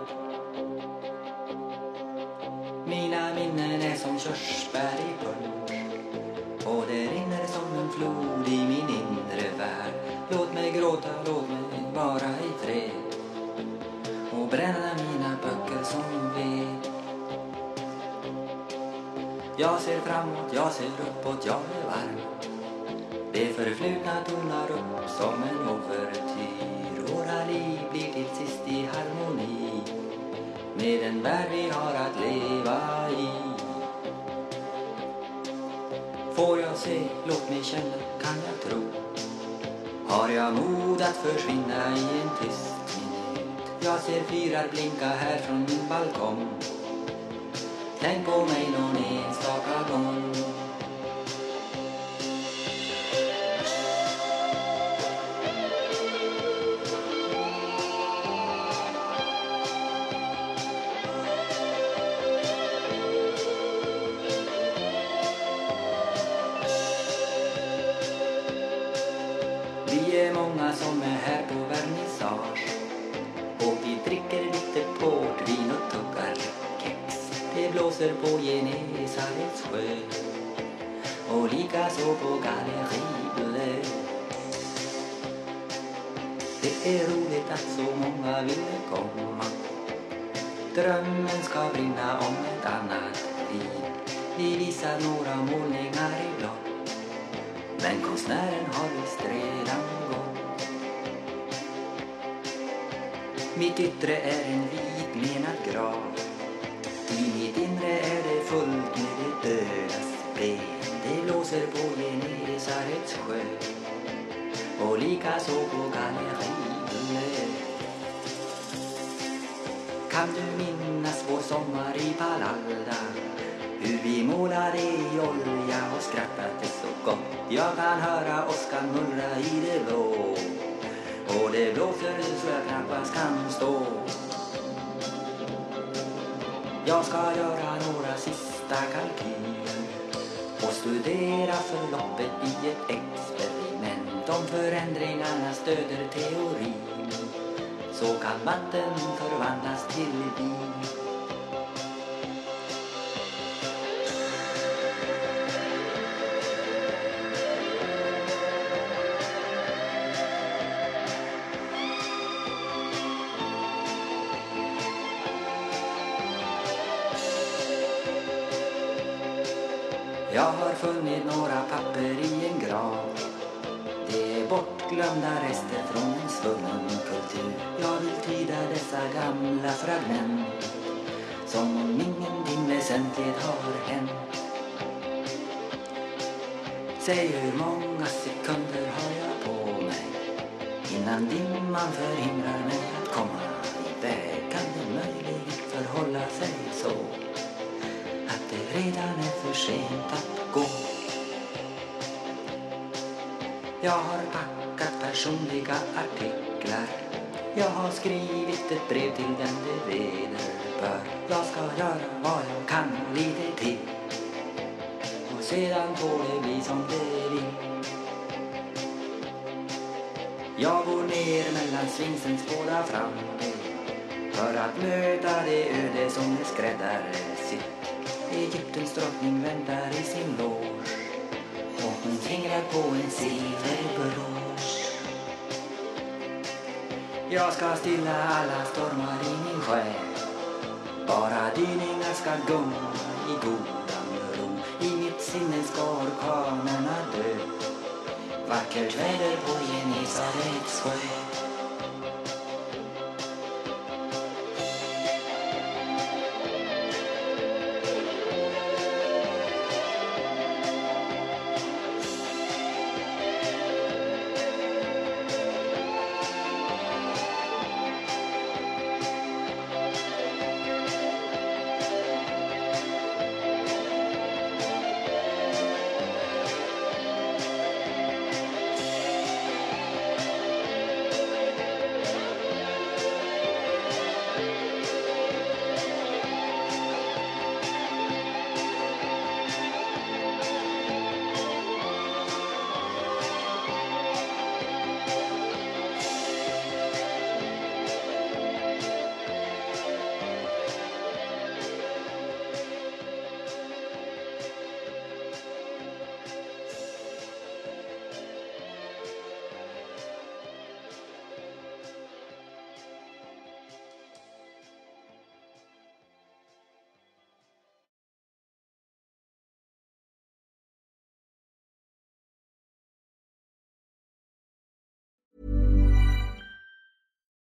S5: Mina minnen är som körsbär i punsch och det rinner som en flod i min inre värld. Låt mig gråta, låt mig vara i fred. Och bränna mina böcker som ved. Jag ser framåt, jag ser uppåt, jag är varm förflutna tonar upp som en ouvertyr Våra liv blir till sist i harmoni med den värld vi har att leva i. Får jag se, låt mig känna, kan jag tro? Har jag mod att försvinna i en tyst minut? Jag ser fyrar blinka här från min balkong. Tänk på mig någon enstaka gång. Drömmen ska brinna om ett annat liv. Vi visar några målningar i blått men konstnären har visst redan gått. Mitt yttre är en vit menad grav. I mitt inre är det fullt med det dödas ben Det blåser på Genesarets sjö. Och likaså på galleriet Kan du minnas vår sommar i Palalda hur vi målade i olja och skrattade så gott Jag kan höra åskan mullra i det blå. Och det blåser så jag knappast kan stå. Jag ska göra några sista kalkyler och studera förloppet i ett experiment om förändringarna stöder teorin så kan vatten förvandlas till vin. Jag har funnit några papper i en grav Säg hur många sekunder har jag på mig Innan dimman förhindrar mig att komma iväg Kan det möjligen förhålla sig så Att det redan är för sent att gå. Jag har packat personliga artiklar. Jag har skrivit ett brev till den det vederbör. Jag ska göra vad jag kan och lite till sedan får det bli som det vill Jag går ner mellan svinsens båda framben för att möta det öde som är skräddarsytt Egyptens drottning väntar i sin loge. Och hon fingrar på en silverbrosch Jag ska stilla alla stormar i min själ. Bara dyningar ska gunga i god sinne ska orkanerna dö Vackert väder på Genesarets sjö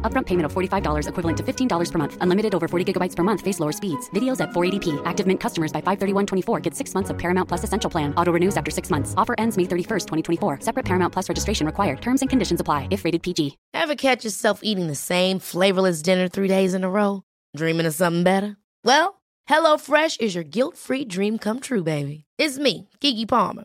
S6: Upfront payment of $45 equivalent to $15 per month. Unlimited over 40 gigabytes per month. Face lower speeds. Videos at 480p. Active Mint customers by 531.24 get six months of Paramount Plus Essential Plan. Auto renews after six months. Offer ends May 31st, 2024. Separate Paramount Plus registration required. Terms and conditions apply if rated PG.
S7: Ever catch yourself eating the same flavorless dinner three days in a row? Dreaming of something better? Well, HelloFresh is your guilt-free dream come true, baby. It's me, Kiki Palmer.